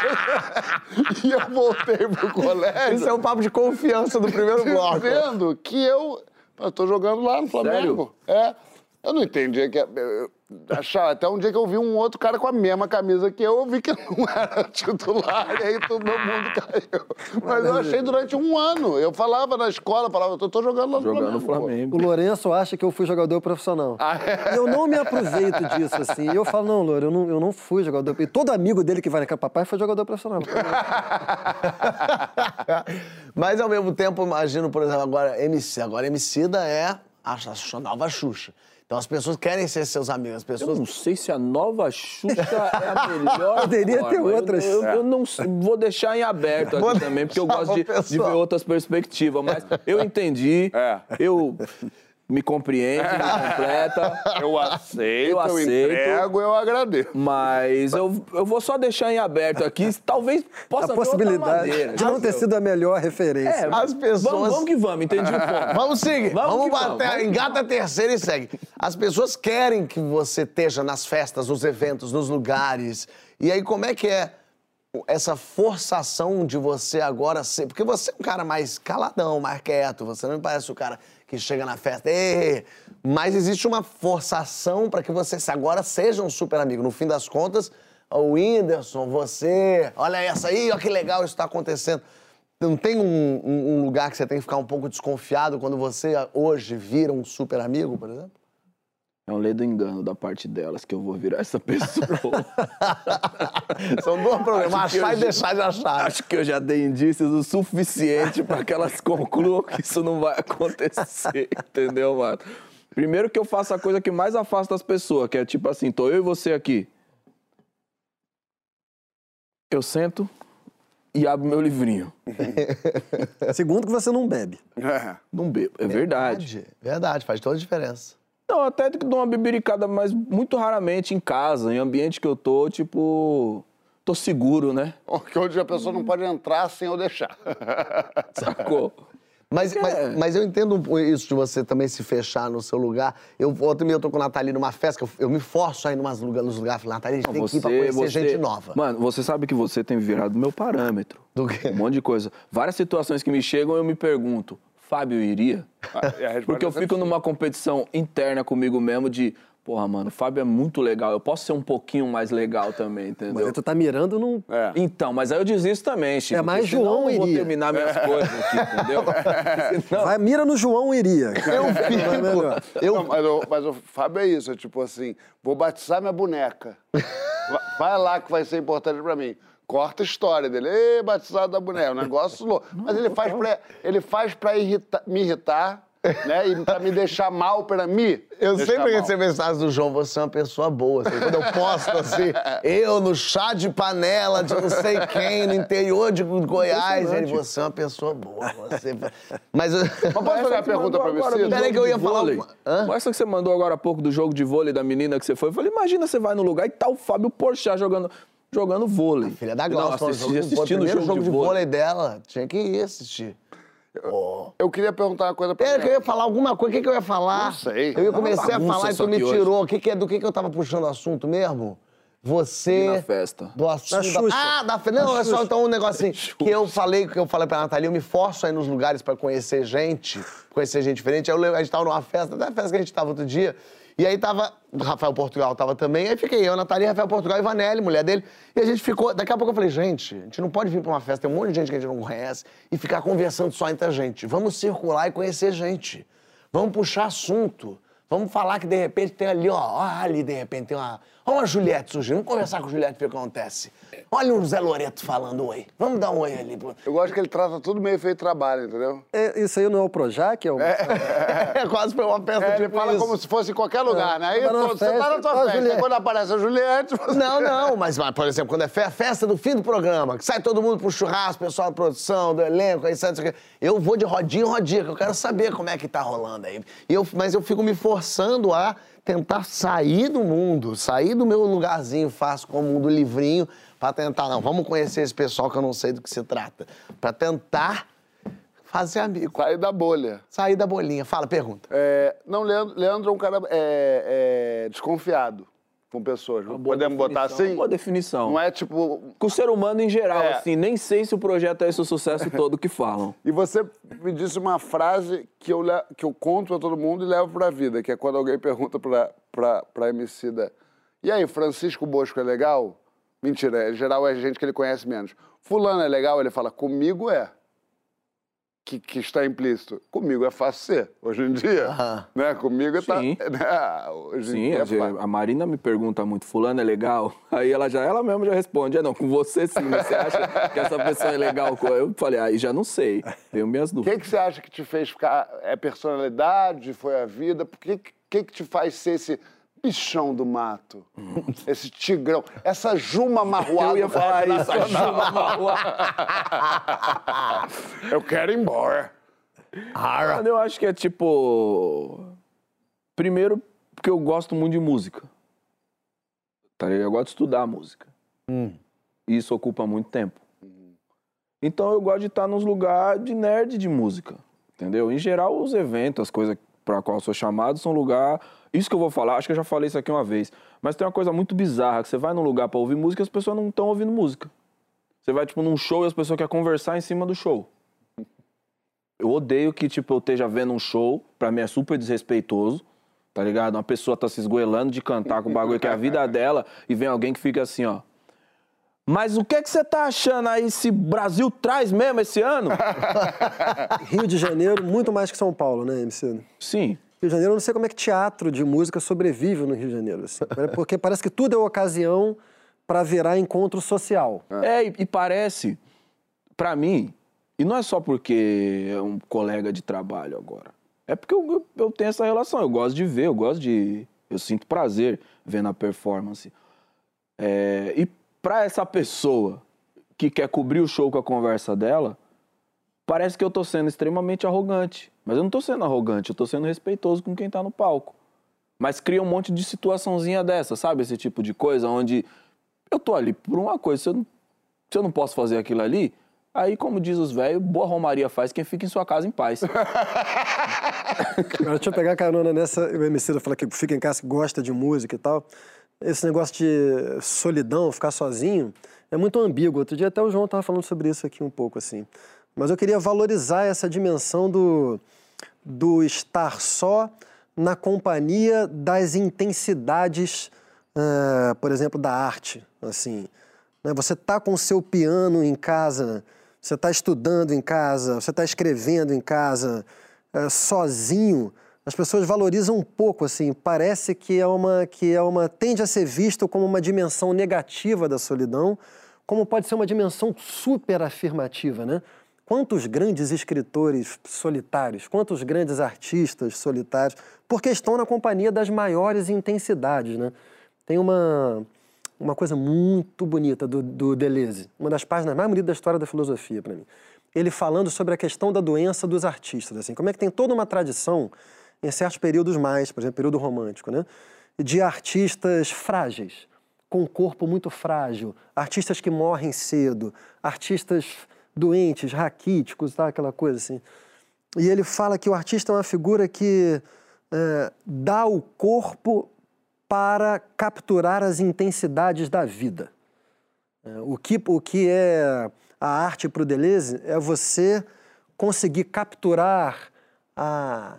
B: e eu voltei pro colégio.
E: Isso é um papo de confiança do primeiro bloco.
B: Dizendo que eu, eu tô jogando lá no Flamengo. É. Eu não entendi que. eu- Achava, até um dia que eu vi um outro cara com a mesma camisa que eu, eu vi que não era titular, e aí todo mundo caiu. Mas eu achei durante um ano. Eu falava na escola, falava, eu tô, tô jogando lá no
C: Jogando no
B: Flamengo.
C: Flamengo.
D: O Lourenço acha que eu fui jogador profissional.
B: Ah, é?
D: E eu não me aproveito disso, assim. E eu falo, não, Louro, eu não, eu não fui jogador. E todo amigo dele que vai naquela papai foi jogador profissional.
E: Mas ao mesmo tempo, imagino, por exemplo, agora MC. Agora Emicida é a a nova Xuxa. Então as pessoas querem ser seus amigos. As
C: Eu
E: pessoas.
C: não sei se a nova Xuxa é a melhor.
D: Poderia
C: forma.
D: ter
C: Eu-
D: outras.
C: Eu, eu não sei, vou deixar em aberto
E: Vou
C: aqui também, porque eu gosto de, de ver outras perspectivas. Mas eu entendi,
B: É.
C: eu me compreendo, me completa.
B: Eu aceito,
C: Eu
B: eu,
C: aceito.
B: entrego, eu agradeço.
C: Mas eu, eu vou só deixar em aberto aqui. Talvez possa
D: A possibilidade
C: maneira.
D: de não ter sido a melhor referência.
C: É,
E: As pessoas-
C: Vamos, vamos que vamos, entendi o ponto.
E: Vamos seguir.
C: Vamos
E: Vamos, bater.
C: vamos,
E: engata a terceira e segue. As pessoas querem que você esteja nas festas, nos eventos, nos lugares. E aí, como é que é essa forçação de você agora ser. Porque você é um cara mais caladão, mais quieto. Você não me parece o cara que chega na festa. "Ê!" Mas existe uma forçação para que você agora seja um super amigo. No fim das contas, o Whindersson, você. Olha essa aí, olha que legal isso está acontecendo. Não tem um- um lugar que você tem que ficar um pouco desconfiado quando você hoje vira um super amigo, por exemplo?
C: É um ledo engano da parte delas que eu vou virar essa pessoa.
E: São dois problemas,
C: Acho que
E: achar
C: eu
E: e
C: já-
E: deixar de achar.
C: Acho que eu já dei indícios o suficiente para que elas concluam que isso não vai acontecer, entendeu, mano? Primeiro que eu faço a coisa que mais afasta as pessoas, que é tipo assim, tô eu e você aqui. Eu sento e abro meu livrinho.
D: Segundo que você não bebe.
B: É.
C: Não bebo. É verdade.
E: Verdade, faz toda a diferença.
C: Não, até que dou uma bebiricada, mas muito raramente em casa, em ambiente que eu tô, tipo. tô seguro, né?
B: Porque hoje a pessoa não pode entrar sem eu deixar.
C: Sacou?
E: Mas,
C: É.
E: mas, mas eu entendo isso de você também se fechar no seu lugar. Eu, ontem eu tô com a Nathalie numa festa, que eu, eu me forço a ir lugar, nos lugares. Falei, Nathalie, a gente tem que ir pra conhecer gente nova.
C: Mano, você sabe que você tem virado meu parâmetro.
E: Do quê?
C: Um monte de coisa. Várias situações que me chegam, eu me pergunto, Fábio iria?
B: A resposta
C: Porque eu
B: é
C: fico numa competição interna comigo mesmo de, Porra, mano, o Fábio é muito legal. Eu posso ser um pouquinho mais legal também,
D: Mas
C: entendeu?
D: aí tu tá mirando num.
B: É.
C: Então, mas aí eu desisto também, Chico.
D: É, mas
C: senão
D: João
C: eu vou
D: iria.
C: terminar minhas coisas aqui, entendeu? Senão-
D: Vai, mira no João Iria.
E: Eu fico. Eu,
B: Não, mas, o, mas o Fábio é isso, é tipo assim, vou batizar minha boneca. Va- Vai lá que vai ser importante pra mim. Corta a história dele. Ê, batizado da boneca, um negócio louco. Mas ele faz pra, ele faz pra irrita- me irritar, né? E pra me deixar mal pra mim.
E: Eu sempre
B: mal.
E: recebo mensagem do João, você é uma pessoa boa. assim, quando eu posto assim, eu no chá de panela de não sei quem, no interior de Goiás, ele, você é uma pessoa boa. Você... Mas, eu-
B: Mas posso fazer uma pergunta pra você?
E: Peraí que eu ia falar Hã?
C: Essa que você mandou agora há pouco do jogo de vôlei da menina que você foi. Eu falei, imagina você vai no lugar e tá o Fábio Porchat jogando, jogando vôlei.
E: Filha da
C: Não,
E: Glaucia,
C: assisti-
E: assistindo o jogo,
C: jogo
E: de vôlei dela. Tinha que ir assistir.
B: Eu queria perguntar uma coisa pra
E: Era que eu ia falar alguma coisa. O que, que eu ia falar?
B: Não sei.
E: Eu comecei a falar e tu me tirou. O que que é, do que, que eu tava puxando o assunto mesmo? Você.
C: Na festa.
E: Do assunto.
D: Da Xuxa.
E: Ah, da festa. Não,
D: Da
E: é só então um negocinho. que eu falei, que eu falei pra Nathalie, eu me forço a ir nos lugares pra conhecer gente, conhecer gente diferente. Aí eu a gente tava numa festa, até a festa que a gente tava outro dia. E aí tava. Rafael Portugal tava também. Aí fiquei eu, Nathalie, Rafael Portugal e Vanelli, mulher dele. E a gente ficou. Daqui a pouco eu falei, gente, a gente não pode vir pra uma festa, tem um monte de gente que a gente não conhece, e ficar conversando só entre a gente. Vamos circular e conhecer gente. Vamos puxar assunto. Vamos falar que de repente tem ali, ó, ó, ali de repente tem uma. Olha uma Juliette surgindo. Vamos conversar com a Juliette ver o que acontece. Olha o Zé Loreto falando oi. Vamos dar um oi ali. pô.
B: Eu gosto que ele trata tudo meio feito trabalho, entendeu?
D: É, isso aí não é o Projac? É o...
E: É, quase foi uma peça
B: É,
E: de
B: ele fala como se fosse em qualquer lugar, né? Aí
D: Tá
B: pô, você tá na
D: festa,
B: tua
D: tá
B: festa,
D: Juliette.
B: quando aparece a Juliette... Você...
E: Não, não, mas, mas, por exemplo, quando é fe- festa do fim do programa, que sai todo mundo pro churrasco, pessoal da produção, do elenco, aí sai, eu vou de rodinha em rodinha, que eu quero saber como é que tá rolando aí. E eu, mas eu fico me forçando a tentar sair do mundo, sair do meu lugarzinho, faço como um do livrinho, pra tentar, não, vamos conhecer esse pessoal que eu não sei do que se trata. Pra tentar fazer amigo,
B: Sair da bolha.
E: sair da bolinha. Fala, pergunta.
B: É, não, Leandro, Leandro é um cara é, é, desconfiado com pessoas. Podemos botar assim?
C: Boa definição.
B: Não é tipo.
C: Com o ser humano em geral,
B: É.
C: assim, nem sei se o projeto é esse o sucesso todo que falam.
B: E você me disse uma frase que eu, que eu conto a todo mundo e levo pra vida, que é quando alguém pergunta pra, pra, pra Emicida, e aí, Francisco Bosco é legal? Mentira, em geral é gente que ele conhece menos. Fulano é legal? Ele fala, comigo é. Que, que está implícito. Comigo é fácil ser, hoje em dia. Né? Comigo tá.
C: Sim.
B: Né? Hoje em
C: Sim,
B: dia é
C: a, Marina me pergunta muito, fulano é legal? Aí ela já, ela mesma já responde, é não, com você sim, mas você acha que essa pessoa é legal? Eu falei, aí já não sei, tenho minhas
B: O que,
C: dúvidas.
B: que você acha que te fez ficar. É personalidade? Foi a vida? Por que, que, que te faz ser esse bichão do mato? esse tigrão? Essa Juma marroada?
C: Eu ia falar isso, a
B: nacional?
C: Juma.
B: Eu quero ir embora.
C: Mano, eu acho que é tipo. Primeiro, porque eu gosto muito de música. Tá ligado? Eu gosto de estudar música. E isso ocupa muito tempo. Então eu gosto de estar nos lugares de nerd de música. Entendeu? Em geral, os eventos, as coisas para qual eu sou chamado, são lugar. Isso que eu vou falar, acho que eu já falei isso aqui uma vez. Mas tem uma coisa muito bizarra: que você vai num lugar para ouvir música e as pessoas não estão ouvindo música. Você vai, tipo, num show e as pessoas querem conversar em cima do show. Eu odeio que, tipo, eu esteja vendo um show, pra mim é super desrespeitoso, tá ligado? Uma pessoa tá se esgoelando de cantar com o bagulho que é a vida dela e vem alguém que fica assim, ó. Mas o que que você tá achando aí se Brasil traz mesmo esse ano?
D: Rio de Janeiro, muito mais que São Paulo, né, MC?
C: Sim.
D: Rio de Janeiro, eu não sei como é que teatro de música sobrevive no Rio de Janeiro. assim. Porque parece que tudo é ocasião para virar encontro social.
C: É, e, e parece, pra mim, e não é só porque é um colega de trabalho agora. É porque eu, eu- tenho essa relação, eu gosto de ver, eu gosto de. Eu sinto prazer vendo a performance. É, e pra essa pessoa que quer cobrir o show com a conversa dela, parece que eu tô sendo extremamente arrogante. Mas eu não tô sendo arrogante, eu tô sendo respeitoso com quem tá no palco. Mas cria um monte de situaçãozinha dessa, sabe? Esse tipo de coisa onde eu tô ali por uma coisa. Se eu não, se eu não posso fazer aquilo ali, aí, como diz os velhos, boa romaria faz quem fica em sua casa em paz.
D: Agora, deixa eu pegar carona nessa. O MC da fala que fica em casa, que gosta de música e tal. Esse negócio de solidão, ficar sozinho, é muito ambíguo. Outro dia até o João estava falando sobre isso aqui um pouco, assim. Mas eu queria valorizar essa dimensão do, do estar só, na companhia das intensidades, ah, por exemplo, da arte. Assim, né? Você está com o seu piano em casa, você está estudando em casa, você está escrevendo em casa, eh, sozinho. As pessoas valorizam um pouco, assim. Parece que é uma que é uma tende a ser visto como uma dimensão negativa da solidão, como pode ser uma dimensão super afirmativa, né? Quantos grandes escritores solitários, quantos grandes artistas solitários, porque estão na companhia das maiores intensidades, né? Tem uma, uma coisa muito bonita do, do Deleuze, uma das páginas mais bonitas da história da filosofia para mim. Ele falando sobre a questão da doença dos artistas, assim, como é que tem toda uma tradição em certos períodos mais, por exemplo, período romântico, né? De artistas frágeis, com um corpo muito frágil, artistas que morrem cedo, artistas doentes, raquíticos, tá? aquela coisa assim. E ele fala que o artista é uma figura que é, dá o corpo para capturar as intensidades da vida. É, o, que, o que é a arte para o Deleuze é você conseguir capturar a,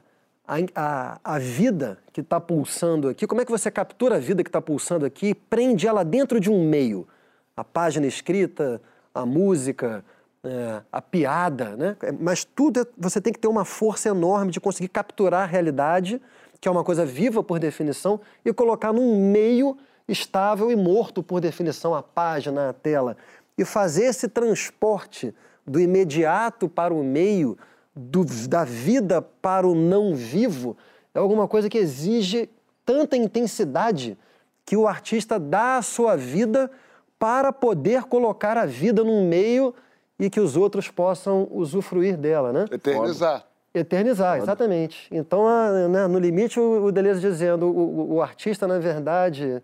D: a, a, a vida que está pulsando aqui. Como é que você captura a vida que está pulsando aqui e prende ela dentro de um meio? A página escrita, a música, é, a piada, né? Mas tudo é, você tem que ter uma força enorme de conseguir capturar a realidade, que é uma coisa viva por definição, e colocar num meio estável e morto por definição, a página, a tela. E fazer esse transporte do imediato para o meio, do, da vida para o não vivo, é alguma coisa que exige tanta intensidade que o artista dá a sua vida para poder colocar a vida num meio e que os outros possam usufruir dela, né?
B: Eternizar.
D: Eternizar, exatamente. Então, né, no limite, o, Deleuze dizendo, o, o- artista, na verdade,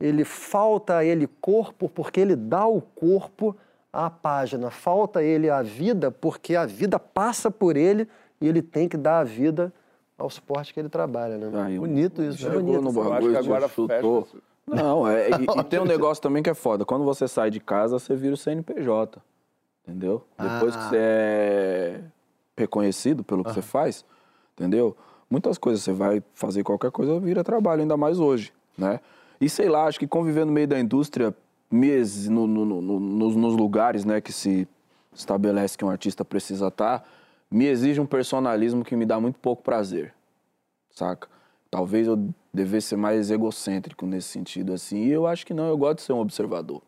D: ele falta a ele corpo porque ele dá o corpo à página. Falta a ele a vida porque a vida passa por ele e ele tem que dar a vida ao suporte que ele trabalha, né?
C: Aí,
E: Bonito isso, né?
C: Chegou no
B: Eu acho
C: bagulho,
B: que agora
C: chutou. Não, é, e, e tem um negócio também que é foda. Quando você sai de casa, você vira o CNPJ. Entendeu? Depois que você é reconhecido pelo que você faz, entendeu? Muitas coisas, você vai fazer qualquer coisa, vira trabalho, ainda mais hoje, né? E sei lá, acho que conviver no meio da indústria, meses, no, no- no- no- nos, nos lugares né, que se estabelece que um artista precisa estar, me exige um personalismo que me dá muito pouco prazer saca? Talvez eu devesse ser mais egocêntrico nesse sentido, assim. E eu acho que não, eu gosto de ser um observador,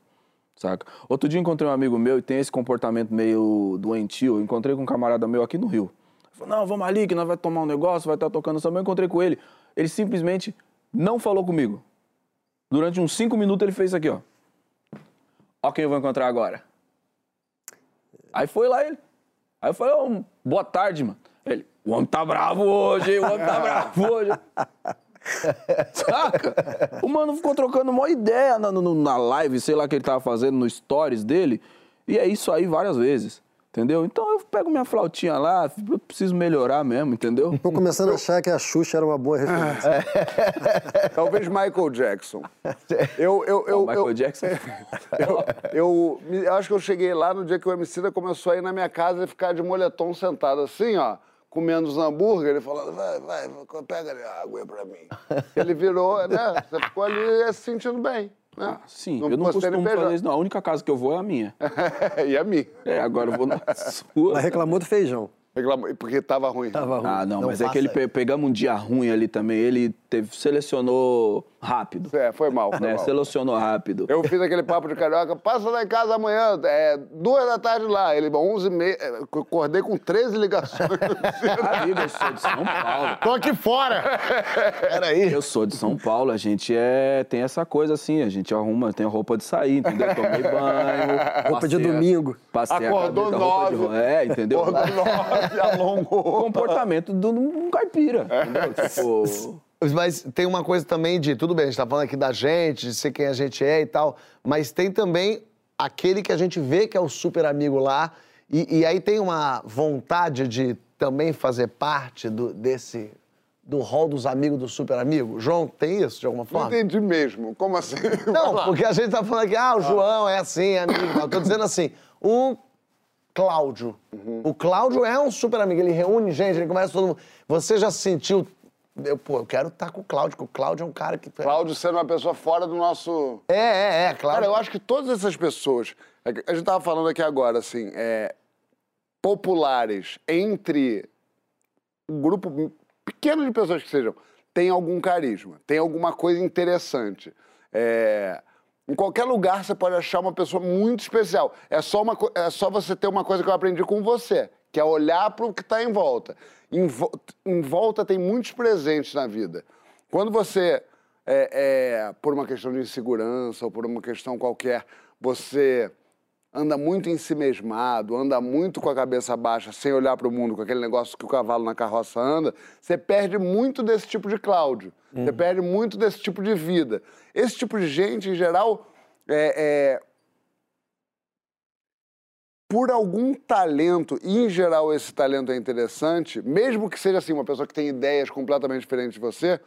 C: saca? Outro dia encontrei um amigo meu e tem esse comportamento meio doentio. Eu encontrei com um camarada meu aqui no Rio. Ele falou, não, vamos ali que nós vai tomar um negócio, vai estar tocando samba. Eu encontrei com ele. Ele simplesmente não falou comigo. Durante uns cinco minutos ele fez isso aqui, ó. Ó quem eu vou encontrar agora. Aí foi lá ele. Aí eu falei, ô, boa tarde, mano. Ele, o homem tá bravo hoje, hein? o homem tá bravo hoje. Saca? O mano ficou trocando uma ideia na, no- na live, sei lá, que ele tava fazendo no stories dele. E é isso aí várias vezes. Entendeu? Então eu pego minha flautinha lá, eu preciso melhorar mesmo, entendeu?
D: Estou começando a achar que a Xuxa era uma boa referência.
B: Talvez Michael Jackson. Eu, eu, eu,
C: o Michael
B: eu,
C: Jackson.
B: eu, eu, me- eu acho que eu cheguei lá no dia que o Emicida começou a ir na minha casa e ficar de moletom sentado assim, ó, comendo os hambúrguer, ele falando, vai, vai, pega ali a água pra mim. Ele virou, né? Você ficou ali se sentindo bem. Né?
C: Sim, eu não costumo fazer isso, não. A única casa que eu vou é a minha.
B: e a mim.
C: É, agora eu vou na sua.
D: Ela reclamou do feijão.
B: Reclamou, porque tava ruim.
D: Tava ruim.
C: Ah, não, mas é que ele pe- pegamos um dia ruim ali também. Ele teve, selecionou rápido.
B: É, foi mal, foi
C: Né?
B: mal.
C: Selecionou rápido.
B: Eu fiz aquele papo de carioca, passa lá em casa amanhã, é, duas da tarde lá. Ele, onze e meia, é, acordei com 13 ligações.
C: Amigo, eu sou de São Paulo.
E: Tô aqui fora! Peraí.
C: Eu sou de São Paulo, a gente é, tem essa coisa assim, a gente arruma, tem roupa de sair, entendeu? Tomei banho.
D: Roupa de
C: passei a-
D: domingo.
C: Passei
B: Acordou
C: a cabeça, roupa de
B: nove.
C: É, entendeu?
B: Acordou nove, alongou.
C: Comportamento de um caipira, entendeu? Tipo,
E: Mas tem uma coisa também de, tudo bem, a gente tá falando aqui da gente, de ser quem a gente é e tal, mas tem também aquele que a gente vê que é o super amigo lá, e, e aí tem uma vontade de também fazer parte do, desse, do hall dos amigos do super amigo. João, tem isso de alguma
B: Não
E: forma?
B: entendi mesmo. Como assim?
E: Não, porque a gente tá falando aqui, ah, o João é assim, é amigo. e tal. Eu tô dizendo assim, o Cláudio. O Cláudio é um super amigo, ele reúne gente, ele começa todo mundo. Você já se sentiu eu, pô, eu quero estar com o Cláudio, porque o Cláudio é um cara que.
B: Cláudio sendo uma pessoa fora do nosso.
E: É, é, é, Cláudio.
B: Cara, eu acho que todas essas pessoas. é A gente tava falando aqui agora, assim, é, populares entre um grupo pequeno de pessoas que sejam, tem algum carisma, tem alguma coisa interessante. É, em qualquer lugar você pode achar uma pessoa muito especial. É só, uma, é só você ter uma coisa que eu aprendi com você, que é olhar para o que está em volta. Em, vo- em volta tem muitos presentes na vida. Quando você, é, é, por uma questão de insegurança ou por uma questão qualquer, você anda muito ensimesmado, anda muito com a cabeça baixa, sem olhar para o mundo, com aquele negócio que o cavalo na carroça anda, você perde muito desse tipo de Cláudio. Você perde muito desse tipo de vida. Esse tipo de gente, em geral, é, é, por algum talento, e em geral esse talento é interessante, mesmo que seja assim, uma pessoa que tem ideias completamente diferentes de você,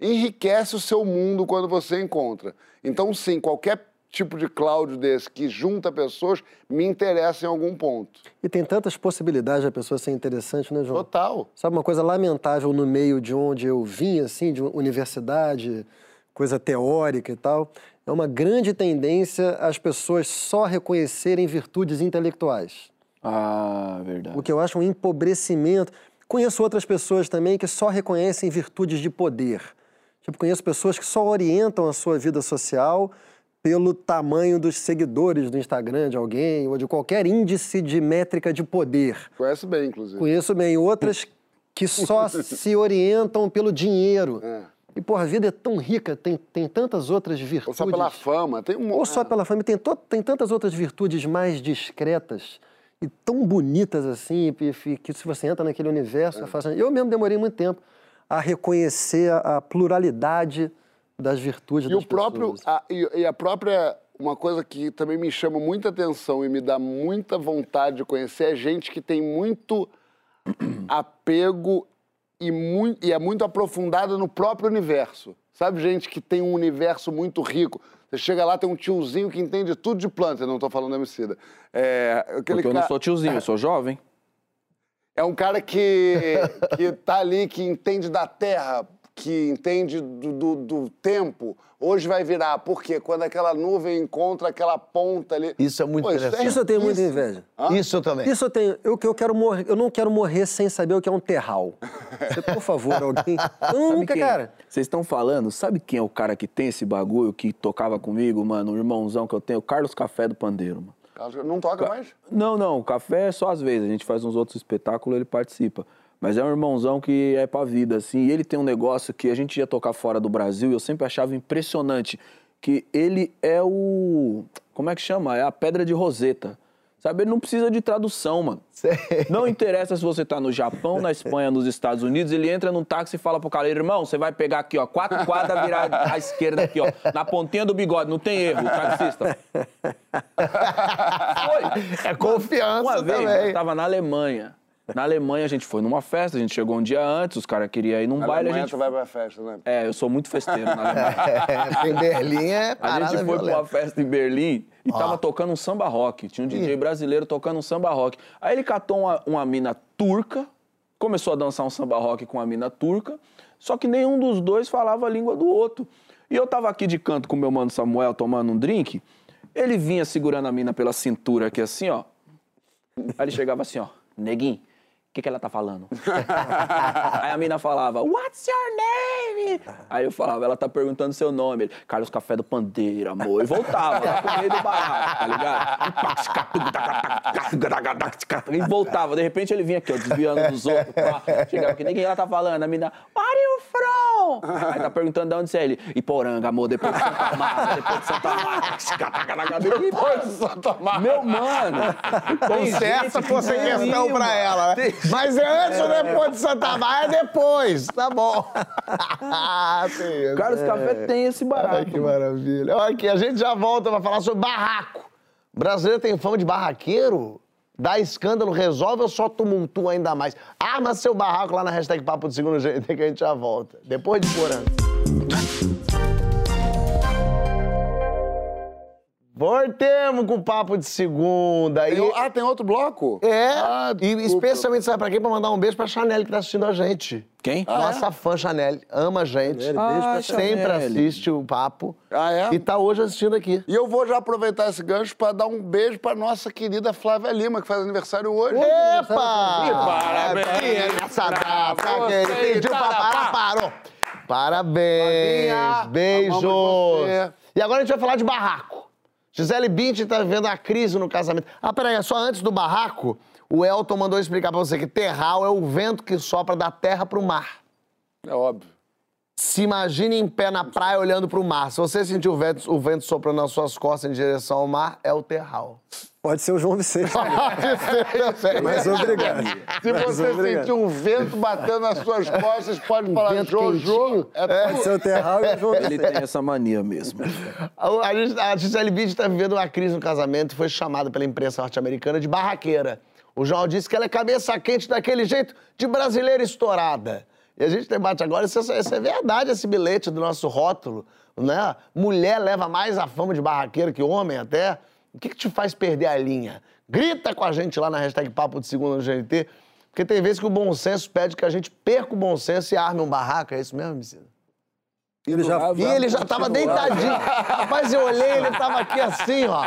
B: enriquece o seu mundo quando você encontra. Então, sim, qualquer tipo de Cláudio desse que junta pessoas me interessa em algum ponto.
D: E tem tantas possibilidades da pessoa ser interessante, né, João?
B: Total.
D: Sabe uma coisa lamentável no meio de onde eu vim, assim, de universidade, coisa teórica e tal, é uma grande tendência as pessoas só reconhecerem virtudes intelectuais.
C: Ah, verdade.
D: O que eu acho um empobrecimento. Conheço outras pessoas também que só reconhecem virtudes de poder. Tipo, conheço pessoas que só orientam a sua vida social pelo tamanho dos seguidores do Instagram de alguém ou de qualquer índice de métrica de poder.
B: Conhece bem, inclusive.
D: Conheço bem outras que só se orientam pelo dinheiro.
B: É.
D: E, porra, a vida é tão rica, tem, tem tantas outras
B: Ou
D: virtudes.
B: só pela fama. Tem um
D: Ou só pela fama. Tem, to- tem tantas outras virtudes mais discretas e tão bonitas assim, que se você entra naquele universo, é fácil. Eu mesmo demorei muito tempo a reconhecer a, a pluralidade das virtudes
B: E
D: das
B: o próprio.
D: pessoas.
B: a- e, e a própria. Uma coisa que também me chama muita atenção e me dá muita vontade de conhecer é gente que tem muito apego e, e é muito aprofundada no próprio universo. Sabe, gente que tem um universo muito rico. Você chega lá, tem um tiozinho que entende tudo de planta, eu não estou falando Emicida. É,
C: Porque eu não sou tiozinho, eu sou jovem.
B: é um cara que, que tá ali, que entende da terra, que entende do, do, do tempo. Hoje vai virar, porque quando aquela nuvem encontra aquela ponta ali.
E: Isso é muito
B: Pô,
E: interessante.
D: Isso eu tenho muita
B: isso.
D: inveja.
E: Isso eu também.
D: Isso eu tenho. Eu, eu, quero morrer, eu não quero morrer sem saber o que é um terral. Você, por favor, alguém. Eu nunca,
C: quem?
D: cara.
C: Vocês estão falando, sabe quem é o cara que tem esse bagulho, que tocava comigo, mano? O irmãozão que eu tenho, o Carlos Café do Pandeiro, mano.
B: Não toca mais?
C: Não, não, o café é só às vezes. A gente faz uns outros espetáculos, ele participa. Mas é um irmãozão que é pra vida, assim. E ele tem um negócio que a gente ia tocar fora do Brasil e eu sempre achava impressionante. Que ele é o. Como é que chama? É a pedra de Roseta. Sabe? Ele não precisa de tradução, mano. Não interessa se você tá no Japão, na Espanha, nos Estados Unidos, ele entra num táxi e fala pro cara, irmão, você vai pegar aqui, ó, quatro quadras virar à esquerda aqui, ó, na pontinha do bigode, não tem erro, taxista. Foi.
E: É confiança
C: Uma vez,
E: também.
C: eu tava na Alemanha. Na Alemanha, a gente foi numa festa, a gente chegou um dia antes, os caras queriam ir num
B: Na
C: baile, a
B: Alemanha
C: gente...
B: tu vai pra festa, né?
C: É, eu sou muito festeiro na Alemanha.
E: É, em Berlim é
C: A
E: parada
C: gente foi pra
E: violenta.
C: uma festa em Berlim e tava tocando um samba rock. Tinha um DJ brasileiro tocando um samba rock. Aí ele catou uma, uma mina turca, começou a dançar um samba rock com a mina turca, só que nenhum dos dois falava a língua do outro. E eu tava aqui de canto com meu mano Samuel tomando um drink, ele vinha segurando a mina pela cintura aqui assim, ó. Aí ele chegava assim, ó, neguinho, o que, que ela tá falando? Aí a mina falava, What's your name? Aí eu falava, ela tá perguntando seu nome. Ele, Carlos Café do Pandeiro, amor. E voltava, lá pro meio do barato, tá ligado? E voltava. De repente ele vinha aqui, ó, desviando dos outros. Pá. Chegava aqui, ninguém ela tá falando. A mina, Where are you from? Aí tá perguntando de onde você é. Ele, Iporanga, amor, depois de Santa Marta, depois de Santa Marta. Depois de Santa Marta. Meu mano.
E: Conserta fosse
C: que
E: questão pra ela, né? Mas é antes ou depois de Santa Maria? É depois. Tá bom. Tem isso.
C: Carlos Café tem esse barato.
E: Ai, que
C: mano.
E: maravilha. Olha aqui, a gente já volta pra falar sobre barraco. O brasileiro tem fama de barraqueiro? Dá escândalo, resolve ou só tumultua ainda mais? Arma seu barraco lá na hashtag Papo do Segundo Jeito que a gente já volta. Depois de Porã. Voltemos com o papo de segunda. E...
B: Tem- ah, tem outro bloco?
E: É,
B: Ah,
E: e especialmente, sabe pra quem? Pra mandar um beijo pra Chanel que tá assistindo a gente.
C: Quem?
E: Nossa fã Chanel, ama a gente.
D: Chanel, beijo pra
E: Sempre
C: Chanel.
E: assiste o papo.
B: Ah, é?
E: E tá hoje assistindo aqui.
B: E eu vou já aproveitar esse gancho para dar um beijo para nossa querida Flávia Lima, que faz aniversário hoje.
E: Epa!
B: Parabéns
E: Nessa
B: pra
E: data, querido. Pediu pra parar, parou. Parabéns,
B: você.
E: E agora a gente vai falar de barraco. Gisele Bündchen tá vivendo a crise no casamento. Ah, peraí, só antes do barraco, o Elton mandou explicar pra você que terral é o vento que sopra da terra pro mar.
B: É óbvio.
E: Se imagine em pé na praia olhando pro mar. Se você sentir o vento, o vento soprando nas suas costas em direção ao mar, é o terral.
D: Pode ser o João Vicente. Mas obrigado.
B: Se
D: Mas
B: você
D: obrigado.
B: sentir um vento batendo nas suas costas, pode falar
E: vento
B: Jojo. É
D: Pode ser o Terral e o João
C: Ele
D: Vicente.
C: tem essa mania mesmo.
E: A, a, a Gisele Bündchen está vivendo uma crise no casamento e foi chamada pela imprensa norte-americana de barraqueira. O jornal disse que ela é cabeça quente daquele jeito de brasileira estourada. E a gente debate agora se isso, é verdade, esse bilhete do nosso rótulo, né? Mulher leva mais a fama de barraqueira que homem até. O que, que te faz perder a linha? Grita com a gente lá na hashtag Papo de Segunda no GNT, porque tem vezes que o bom senso pede que a gente perca o bom senso e arme um barraco. É isso mesmo, Micida?
D: Ele já
E: E ele já tava deitadinho. Rapaz, eu olhei, ele tava aqui assim, ó.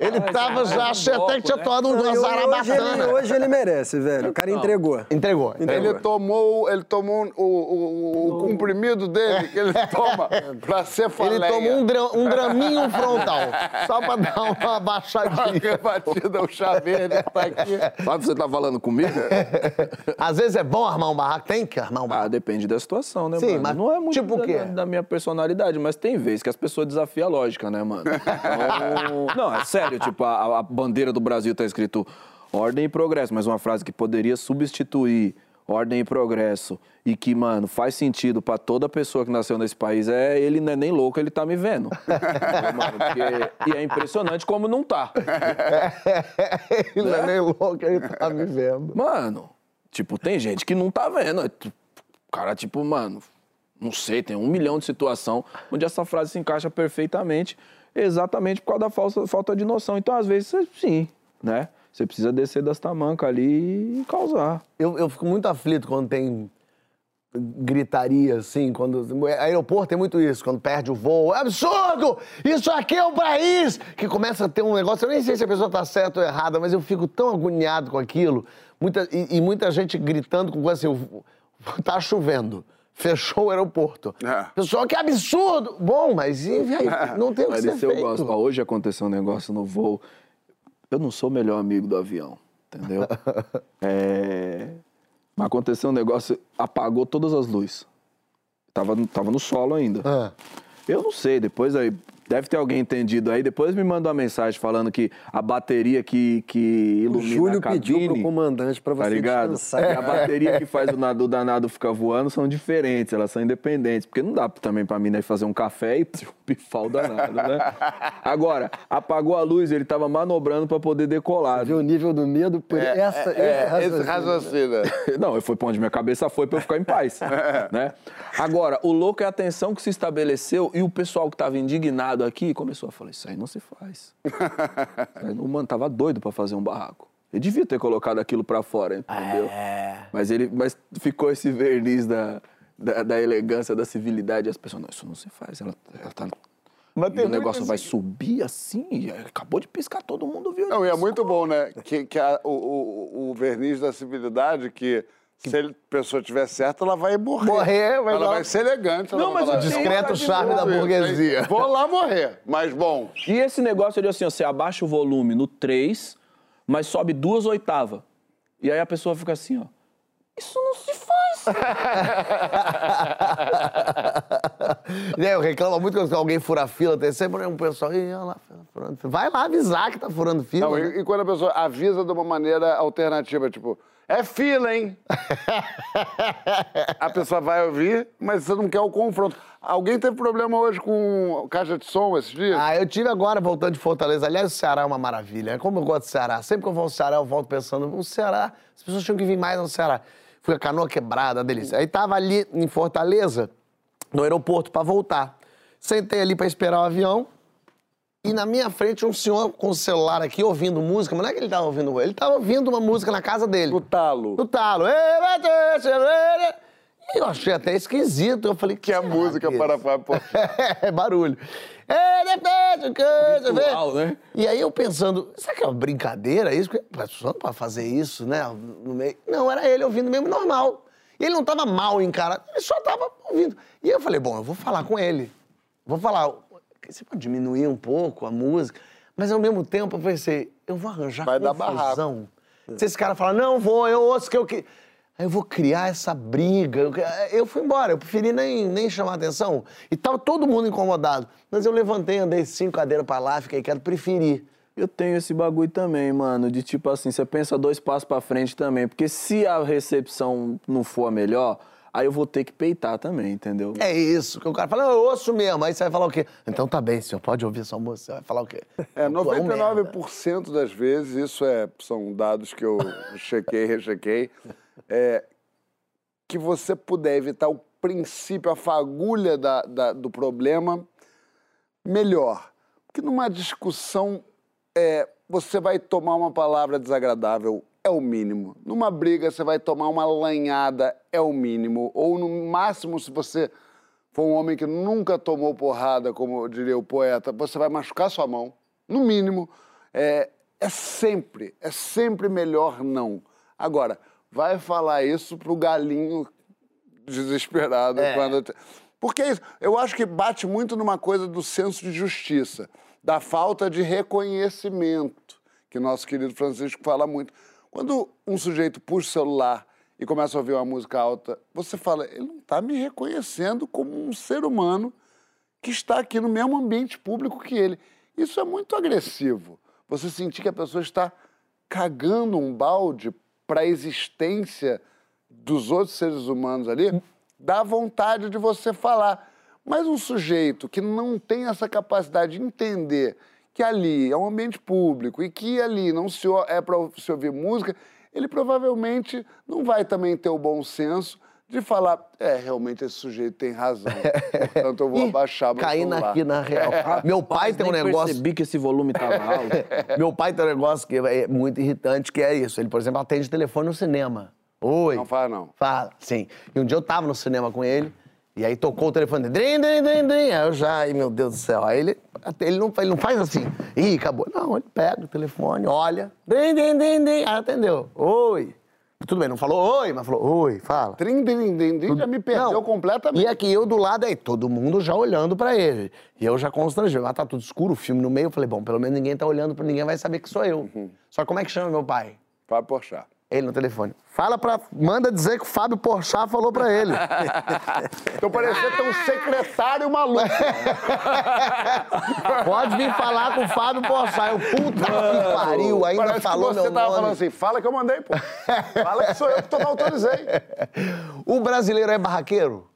E: Ele tava já, achei até que tinha tomado um
D: e hoje, ele,
E: zarabatana.
D: hoje ele merece, velho. O cara entregou.
E: Entregou.
B: Ele tomou, ele tomou o, o, o comprimido dele, que ele toma pra cefaleia.
E: Ele tomou um, dra- um draminho frontal, só pra dar uma baixadinha.
B: batida, o chá verde tá aqui.
C: Sabe você tá falando comigo?
E: Às vezes é bom armar um barraco, tem que armar um
C: Ah,
E: barraco.
C: depende da situação, né,
E: Sim,
C: mano?
E: mas
C: não é muito
E: tipo o quê?
C: Da- minha personalidade, mas tem vezes que as pessoas desafiam a lógica, né, mano? Então, não, é sério, tipo, a, a bandeira do Brasil tá escrito ordem e progresso, mas uma frase que poderia substituir ordem e progresso e que, mano, faz sentido pra toda pessoa que nasceu nesse país é ele não é nem louco, ele tá me vendo. Mano? Porque- e é impressionante como não tá.
E: Ele não é nem louco, ele tá me vendo.
C: Mano, tipo, tem gente que não tá vendo. É, tipo, O cara, tipo, mano, não sei, tem um milhão de situação onde essa frase se encaixa perfeitamente, exatamente por causa da falsa, falta de noção. Então, às vezes, sim, né? Você precisa descer das tamancas ali e causar.
E: Eu, eu fico muito aflito quando tem gritaria, assim, quando... Aeroporto tem muito isso, quando perde o voo. É absurdo! Isso aqui é um país! Que começa a ter um negócio, eu nem sei se a pessoa tá certa ou errada, mas eu fico tão agoniado com aquilo. Muita, e, e muita gente gritando com coisa assim, tá chovendo. Fechou o aeroporto.
B: É.
E: Pessoal, que absurdo! Bom, mas e aí? Não tem o que
C: Mas
E: ser
C: isso eu
E: feito.
C: gosto. Hoje aconteceu um negócio no voo. Eu não sou o melhor amigo do avião, entendeu? é... Mas aconteceu um negócio, apagou todas as luzes. Tava, no- tava no solo ainda.
E: Ah.
C: Eu não sei, depois aí. Deve ter alguém entendido aí. Depois me manda uma mensagem falando que a bateria que, que
D: O
C: ilumina
D: Júlio
C: a cabine...
D: pediu pro comandante pra você
C: Tá ligado?
D: descansar.
C: E a bateria que faz o nado- o danado ficar voando são diferentes, elas são independentes. Porque não dá também pra mim né, fazer um café e pifar o danado, né? Agora, apagou a luz, ele tava manobrando pra poder decolar.
D: Viu o nível do medo por essa,
B: É,
D: esse
B: esse raciocínio.
C: Não, eu fui pra onde minha cabeça foi pra eu ficar em paz, né? Agora, o louco é a tensão que se estabeleceu e o pessoal que tava indignado aqui começou a falar, isso aí não se faz. Aí não- Mano, tava doido pra fazer um barraco. Ele devia ter colocado aquilo pra fora, entendeu? Mas ele, mas ficou esse verniz da, da, da elegância, da civilidade. E as pessoas, não, isso não se faz. Ela, ela tá... E o negócio vai subir assim, e acabou de piscar, todo mundo viu
B: Não, e é muito bom, né? Que, que a- o, o, o verniz da civilidade, que se a pessoa tiver certo, ela vai morrer.
E: Morrer, mas
B: ela vai ser elegante.
C: Não,
B: vai
C: mas tenho
E: Discreto charme da burguesia.
B: Vou lá morrer, mas bom.
C: E esse negócio de assim, você abaixa o volume no 3, mas sobe duas oitavas. E aí a pessoa fica assim, ó. Isso não se faz.
E: Né, eu reclamo muito quando alguém fura a fila, tem sempre um pessoal, olha lá, furando fila. Vai lá avisar que tá furando fila.
B: Não,
E: né?
B: e, e quando a pessoa avisa de uma maneira alternativa, tipo, é fila, hein? a pessoa vai ouvir, mas você não quer o confronto. Alguém teve problema hoje com caixa de som esses dias?
E: Ah, eu tive agora voltando de Fortaleza. Aliás, o Ceará é uma maravilha. Como eu gosto do Ceará. Sempre que eu vou ao Ceará, eu volto pensando, o Ceará, as pessoas tinham que vir mais no Ceará. Fui a canoa quebrada, delícia. Aí tava ali em Fortaleza, no aeroporto, pra voltar. Sentei ali pra esperar o avião. E na minha frente um senhor com o celular aqui ouvindo música, mas não é que ele tava ouvindo, ele tava ouvindo uma música na casa dele.
B: No talo.
E: No talo. E eu achei até esquisito. Eu falei,
B: Que é a música
E: que é
B: para? Fábio Porchat.
E: é barulho. É, vê?
C: Ritual, né?
E: E aí eu pensando, será que é uma brincadeira isso? Porque a pessoa não pode fazer isso, né? No meio. Não, era ele ouvindo mesmo normal. E ele não tava mal encarado, ele só tava ouvindo. E eu falei, bom, eu vou falar com ele. Vou falar, você pode diminuir um pouco a música? Mas ao mesmo tempo eu pensei, eu vou arranjar
B: Vai dar
E: confusão. Se esse cara falar, não, vou, eu ouço que eu que. Aí eu vou criar essa briga. Eu, eu fui embora, eu preferi nem, nem chamar atenção. E tava todo mundo incomodado. Mas eu levantei, andei cinco cadeiras pra lá, fiquei quero preferir.
C: Eu tenho esse bagulho também, mano, de tipo assim, você pensa dois passos pra frente também, porque se a recepção não for a melhor, aí eu vou ter que peitar também, entendeu?
E: É isso, que o cara fala, eu ouço mesmo. Aí você vai falar o quê? Então tá bem, senhor, pode ouvir sua música. Você vai falar o quê?
B: É,
E: Tu um merda.
B: 99% das vezes, isso é, são dados que eu chequei, rechequei, é, que você puder evitar o princípio, a fagulha da- da- do problema, melhor. Porque numa discussão, é, você vai tomar uma palavra desagradável, é o mínimo. Numa briga, você vai tomar uma lanhada, é o mínimo. Ou no máximo, se você for um homem que nunca tomou porrada, como diria o poeta, você vai machucar sua mão, no mínimo. É, é sempre, é sempre melhor não. Agora, vai falar isso pro galinho desesperado
E: É.
B: quando. Porque é isso. Eu acho que bate muito numa coisa do senso de justiça, da falta de reconhecimento, que nosso querido Francisco fala muito. Quando um sujeito puxa o celular e começa a ouvir uma música alta, você fala, ele não está me reconhecendo como um ser humano que está aqui no mesmo ambiente público que ele. Isso é muito agressivo. Você sentir que a pessoa está cagando um balde para a existência dos outros seres humanos ali, dá vontade de você falar. Mas um sujeito que não tem essa capacidade de entender que ali é um ambiente público e que ali não se, o- é para se ouvir música, ele provavelmente não vai também ter o bom senso de falar, é, realmente esse sujeito tem razão. Portanto, eu vou abaixar meu
E: Caí
B: celular.
E: aqui na real. Meu pai tem um negócio.
C: percebi que esse volume tava alto.
E: Meu pai tem um negócio que é muito irritante, que é isso. Ele, por exemplo, atende telefone no cinema. Oi.
B: Não faz, não.
E: Fala, sim. E um dia eu tava no cinema com ele, e aí tocou o telefone dele, drim, drim, drim, drim. Aí eu já, ai meu Deus do céu. Aí ele, ele, não, ele não faz assim, ih, acabou. Não, ele pega o telefone, olha, drim, drim, drim, drim. Aí atendeu, oi. Tudo bem, não falou oi, mas falou oi, fala.
B: Trim, trim, trim, trim, já me perdeu
E: Não.
B: completamente.
E: E aqui eu do lado aí, todo mundo já olhando pra ele. E eu já constrangido. Mas tá tudo escuro, o filme no meio. Eu falei, bom, pelo menos ninguém tá olhando pra ninguém vai saber que sou eu. Só que como é que chama meu pai?
B: Fábio Porchat.
E: Ele no telefone. Fala pra. Manda dizer que o Fábio Porchat falou pra ele.
B: Então parecia ter um secretário maluco.
E: Pode vir falar com o Fábio Porchat. Eu, puta que pariu, ainda
B: Parece
E: falou
B: que você
E: meu
B: tava
E: nome.
B: falando assim, fala que eu mandei, pô. Fala que sou eu que não autorizei.
E: O brasileiro é barraqueiro?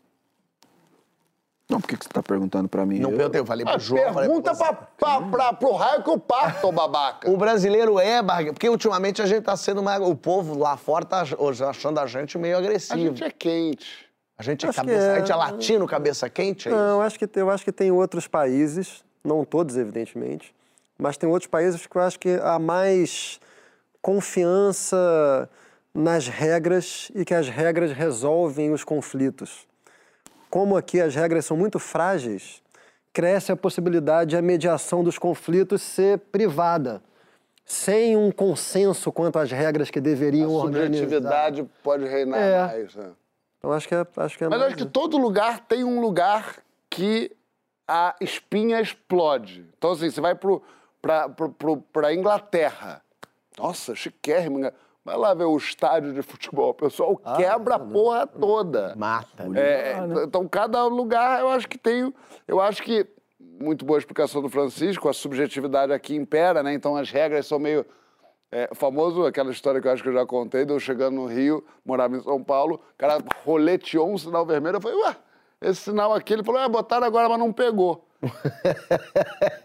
C: Não, por que que você tá perguntando pra mim?
E: Não
C: Eu-
E: perguntei, eu falei pro
B: Ah,
E: João. falei
B: Pergunta
E: você.
B: pra, pra, pra, pro raio que eu parto, babaca.
E: O brasileiro é barraqueiro. Porque ultimamente a gente tá sendo mais. O povo lá fora tá hoje achando a gente meio
B: A
E: agressivo.
B: gente é quente.
E: A gente é, cabeça,
D: é.
E: a gente é latino, cabeça quente, é isso?
D: Não, acho que, eu acho que tem outros países, não todos, evidentemente, mas tem outros países que eu acho que há mais confiança nas regras e que as regras resolvem os conflitos. Como aqui as regras são muito frágeis, cresce a possibilidade de a mediação dos conflitos ser privada, sem um consenso quanto às regras que deveriam
B: A
D: organizar.
B: subjetividade pode reinar
D: É.
B: mais. né?
D: Então acho que é, acho que é
B: Mas eu
D: mais
B: acho que todo lugar tem um lugar que a espinha explode. Então, assim, você vai pro, pra Inglaterra. Nossa, chiquérrimo. Né? Vai lá ver o estádio de futebol. O pessoal quebra a porra toda.
E: Mata.
B: É, então, cada lugar, eu acho que tem. Eu acho que. Muito boa explicação do Francisco, a subjetividade aqui impera, né? Então as regras são meio. É, famoso, aquela história que eu acho que eu já contei, de eu chegando no Rio, morava em São Paulo, o cara roleteou um sinal vermelho, eu falei, ué, esse sinal aqui, ele falou, é, botaram agora, mas não pegou.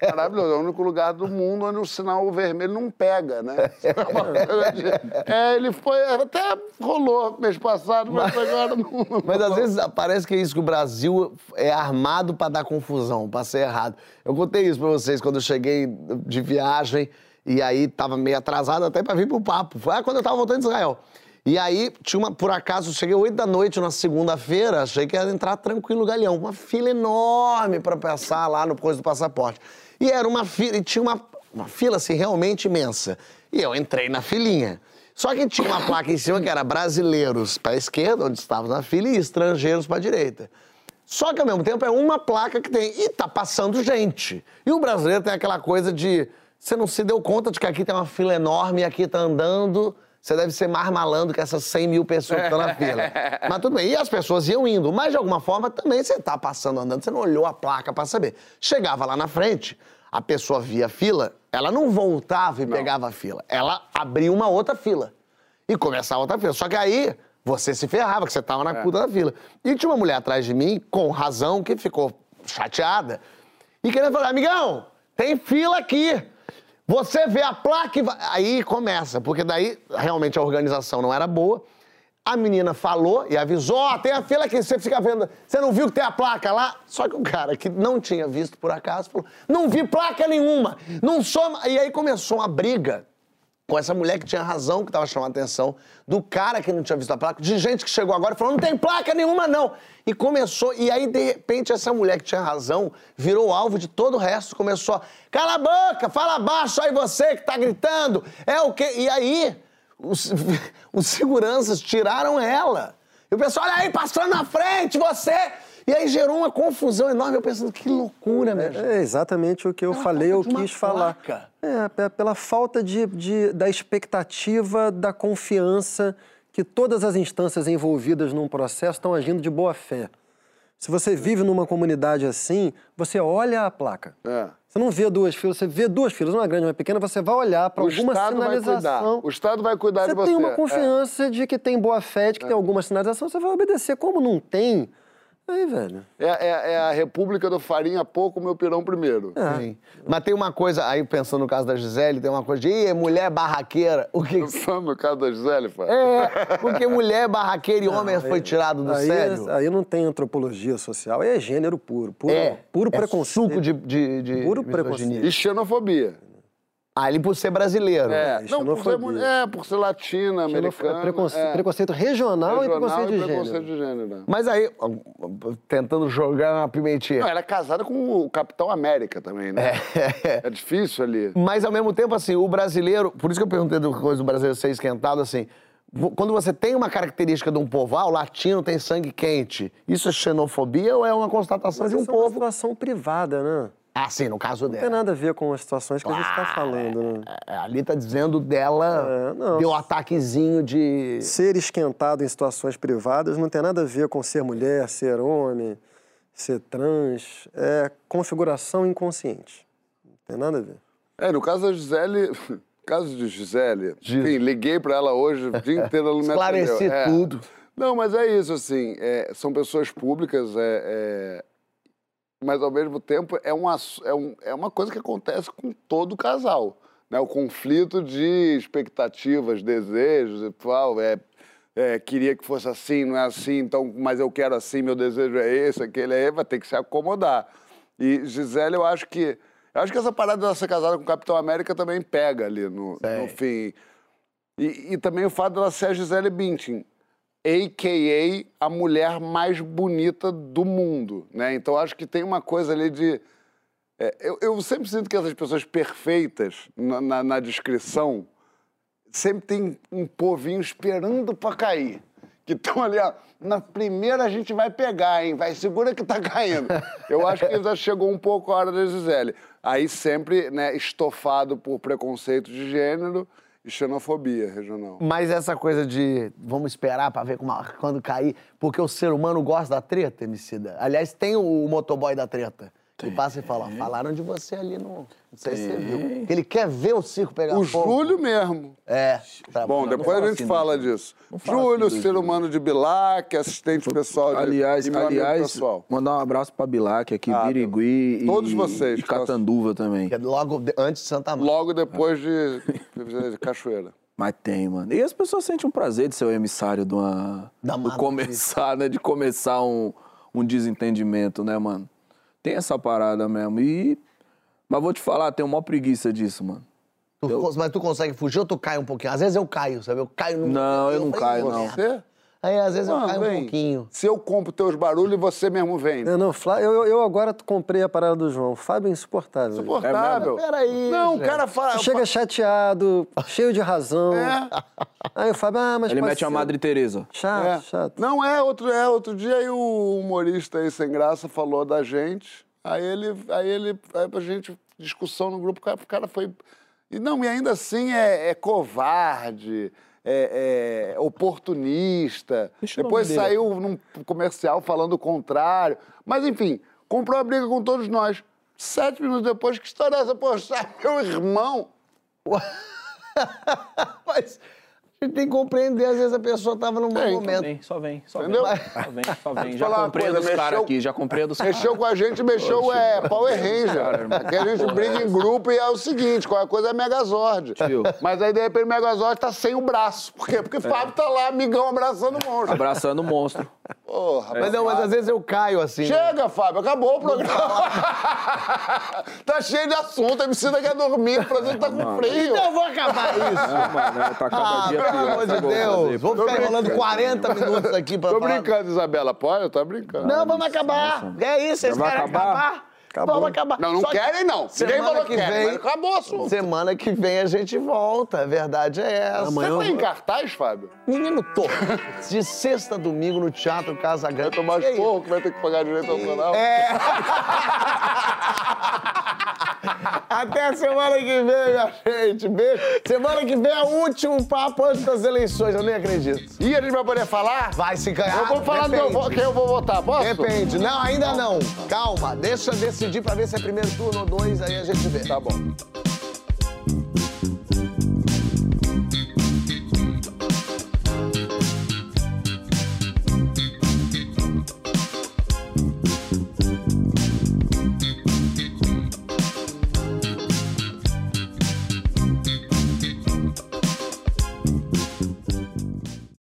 B: Maravilhoso. É o único lugar do mundo onde o sinal vermelho não pega, né? É, ele foi. Até rolou mês passado, mas agora não.
E: Mas às vezes parece que é isso que o Brasil é armado pra dar confusão, pra ser errado. Eu contei isso pra vocês quando eu cheguei de viagem e aí tava meio atrasado até pra vir pro papo. Foi ah, quando eu tava voltando de Israel. E aí, tinha uma, por acaso, cheguei 8 da noite na segunda-feira, achei que ia entrar tranquilo Galeão. Uma fila enorme pra passar lá no coisa do passaporte. E era uma fila, e tinha uma, uma fila assim realmente imensa. E eu entrei na filinha. Só que tinha uma placa em cima que era brasileiros para a esquerda, onde estavam na fila, e estrangeiros para a direita. Só que ao mesmo tempo é uma placa que tem. E tá passando gente. E o brasileiro tem aquela coisa de. Você não se deu conta de que aqui tem uma fila enorme e aqui tá andando. Você deve ser mais malandro que essas 100 mil pessoas que estão na fila. Mas tudo bem. E as pessoas iam indo. Mas de alguma forma também você tá passando andando, você não olhou a placa para saber. Chegava lá na frente, a pessoa via a fila, ela não voltava e pegava a fila. Ela abria uma outra fila e começava outra fila. Só que aí você se ferrava, que você tava na puta da fila. E tinha uma mulher atrás de mim, com razão, que ficou chateada e querendo falar: amigão, tem fila aqui. Você vê a placa e vai... Aí começa, porque daí realmente a organização não era boa. A menina falou e avisou: ó, tem a fila aqui, você fica vendo. Você não viu que tem a placa lá? Só que o cara que não tinha visto por acaso falou: não vi placa nenhuma, não sou. E aí começou uma briga com essa mulher que tinha razão, que estava chamando a atenção, do cara que não tinha visto a placa, de gente que chegou agora e falou: não tem placa nenhuma, não. E começou, e aí, de repente, essa mulher que tinha razão virou alvo de todo o resto, começou a. Cala a boca, fala baixo aí você que tá gritando. É o quê? E aí, os, os seguranças tiraram ela. E o pessoal, olha aí, passando na frente, você. E aí gerou uma confusão enorme. Eu pensando, que loucura, gente.
D: É exatamente o que eu
E: Pela
D: falei, eu quis falar.
E: placa.
D: É, é pela falta de, de- da expectativa, da confiança que todas as instâncias envolvidas num processo estão agindo de boa fé. Se você vive numa comunidade assim, você olha a placa.
B: É.
D: Você não vê duas filas, você vê duas filas, uma grande e uma pequena, você vai olhar para
B: O
D: alguma
B: Estado
D: sinalização.
B: O Estado vai cuidar
D: Você
B: de você.
D: tem uma
B: É.
D: confiança de que tem boa fé, de que tem alguma sinalização, você vai obedecer. Como não tem, aí, velho.
B: É, é- é a República do Farinha pouco, meu pirão primeiro.
E: Sim. Mas tem uma coisa, aí pensando no caso da Gisele, tem uma coisa de, Ih, mulher barraqueira. O que
B: Só no caso da Gisele, fala.
E: É, porque mulher barraqueira e homem foi tirado do
D: aí,
E: sério.
D: Aí não tem antropologia social, aí é gênero puro. Puro,
E: É,
D: puro
E: é
D: preconceito.
E: suco de, de, de
D: Puro
E: misoginia.
B: E xenofobia.
E: Ah, ele por ser brasileiro.
B: É, não, por ser, mulher, por ser latina, americana.
D: preconce-
B: é.
D: Preconceito regional, e
B: Regional
D: preconceito de
B: e
D: gênero.
B: preconceito de gênero. né?
E: Mas aí, tentando jogar uma pimentinha.
B: Não, ela é casada com o Capitão América também, né?
E: É.
B: É difícil ali.
E: Mas ao mesmo tempo, assim, o brasileiro. Por isso que eu perguntei do coisa do brasileiro ser esquentado, assim. Quando você tem uma característica de um povo, ah, o latino tem sangue quente, isso é xenofobia ou é uma constatação
D: Mas
E: de um
D: isso é uma
E: povo?
D: situação privada, né?
E: Ah, sim, no caso
D: Não tem
E: dela.
D: nada a ver com as situações que a gente está falando, né?
E: É, Ali tá dizendo dela,
D: É, não.
E: deu um ataquezinho de.
D: Ser esquentado em situações privadas não tem nada a ver com ser mulher, ser homem, ser trans. É configuração inconsciente. Não tem nada a ver.
B: É, no caso da Gisele. caso de Gisele. Enfim, liguei pra ela hoje, o dia inteiro ela não me atendeu. É.
E: tudo.
B: Não, mas é isso, assim. é, são pessoas públicas, é, é, mas ao mesmo tempo é uma, é, um- é uma coisa que acontece com todo casal. Né? O conflito de expectativas, desejos, e tal, é, é, queria que fosse assim, não é assim, então, mas eu quero assim, meu desejo é esse, aquele é, vai ter que se acomodar. E Gisele, eu acho que. Eu acho que essa parada dela ser casada com o Capitão América também pega ali no, no fim. E, e também o fato dela ser a Gisele Bündchen, a.k.a. a mulher mais bonita do mundo, né? Então acho que tem uma coisa ali de... é, eu, eu sempre sinto que essas pessoas perfeitas na, na- na descrição sempre tem um povinho esperando pra cair. Que estão ali, ó, na primeira a gente vai pegar, hein? Vai, segura que tá caindo. Eu acho que já chegou um pouco a hora da Gisele. Aí sempre, né, estofado por preconceito de gênero e xenofobia regional.
E: Mas essa coisa de vamos esperar pra ver como, quando cair, porque o ser humano gosta da treta, Emicida. Aliás, tem o motoboy da treta, E passa e fala, ó, falaram de você ali no... Não sei se você viu. Que ele quer ver o circo pegar
B: O
E: fogo.
B: Júlio mesmo.
E: É. Tá
B: Bom,
C: não
B: depois a gente
C: assim,
B: fala
C: não.
B: disso.
C: fala
B: Júlio,
C: assim do
B: ser humano de Bilac, assistente pessoal de
C: Aliás, aliás,
B: pessoal.
C: mandar um abraço pra Bilac aqui,
B: Ah,
C: Birigui e,
B: todos vocês
C: e Catanduva também.
E: Que é logo de- antes de Santa Marta.
B: Logo depois de, de Cachoeira.
C: Mas tem, mano. E as pessoas sentem um prazer de ser o emissário de uma.
E: Da
C: de
E: mata
C: começar, né? De começar um, um desentendimento, né, mano? Tem essa parada mesmo. E. Mas vou te falar, tenho maior preguiça disso, mano.
E: Tu- Mas tu consegue fugir ou tu cai um pouquinho? Às vezes eu caio, sabe? Eu caio no.
C: Não, eu não
E: falei,
C: caio, não.
B: Você?
E: Aí às vezes eu
B: Ah,
E: caio um
B: vem.
E: pouquinho.
B: Se eu compro teus barulhos, você mesmo vem.
D: Eu, não, Flá- eu, eu- eu agora comprei a parada do João. O Fábio é insuportável.
B: Insuportável.
E: É Peraí,
B: Não, o
E: gente.
B: cara fala.
D: Chega chateado, cheio de razão.
B: É.
D: Aí o Fábio, ah, mas
C: Ele mete a
D: ser.
C: Madre Teresa.
D: Chato,
B: É.
D: chato.
B: Não é outro, é outro dia aí o humorista aí sem graça falou da gente. Aí ele, aí ele, aí a gente discussão no grupo, o cara, o cara foi e não e ainda assim é, é covarde, é, é oportunista. Depois
C: dele.
B: saiu num comercial falando o contrário. Mas enfim, comprou a briga com todos nós. Sete minutos depois, que história é essa? Poxa, meu irmão.
E: Mas a gente tem que compreender, às vezes a pessoa tava num mau
B: Tem,
E: momento.
C: Vem, só vem, só
B: Entendeu?
C: vem. Só vem, só vem. Já comprei
B: coisa,
C: dos caras aqui, já comprei dos caras.
B: Mexeu com a gente, mexeu é Power Ranger. Aqui a gente briga em grupo e é o seguinte, qualquer coisa é Megazord.
C: Tio.
B: Mas aí, de repente, o Megazord tá sem o braço. Por quê? Porque o Fábio tá lá, amigão, abraçando o monstro.
C: Abraçando o monstro.
B: Porra,
E: Mas não, mas às vezes eu caio assim.
B: Chega, Fábio, acabou o programa. tá cheio de assunto, a MC quer dormir, o Brasil tá com frio.
E: Então eu vou acabar isso.
C: Ah, mano, tá cada
E: Ah,
C: dia
E: pelo
C: pior.
E: amor de Deus. Vou ficar enrolando 40 minutos aqui pra
B: Tô
E: falar.
B: brincando, Isabela, pode? Eu tô brincando.
E: Não, vamos acabar. É isso, vocês querem
C: acabar?
E: Acabar? Vamos acabar.
B: Não, não
E: Só que
B: querem, não. Ninguém falou
E: que
B: que quer,
E: vem-
B: acabou o assunto.
E: Semana que vem a gente volta, a verdade é essa.
B: Você foi em cartaz, Fábio?
E: Menino, tô. De sexta a domingo no Teatro Casa
B: Vai
E: Grande.
B: tomar
E: E aí?
B: esporro que vai ter que pagar direito autoral.
E: É. Até a semana que vem, minha gente. Beijo. Semana que vem é o último papo antes das eleições, eu nem acredito.
B: E a gente vai poder falar?
E: Vai se ganhar.
B: Eu vou falar do que eu vou, quem eu vou votar, posso?
E: Depende. Não, ainda não. Calma, deixa eu decidir pra ver se é primeiro turno ou dois, aí a gente vê.
B: Tá bom.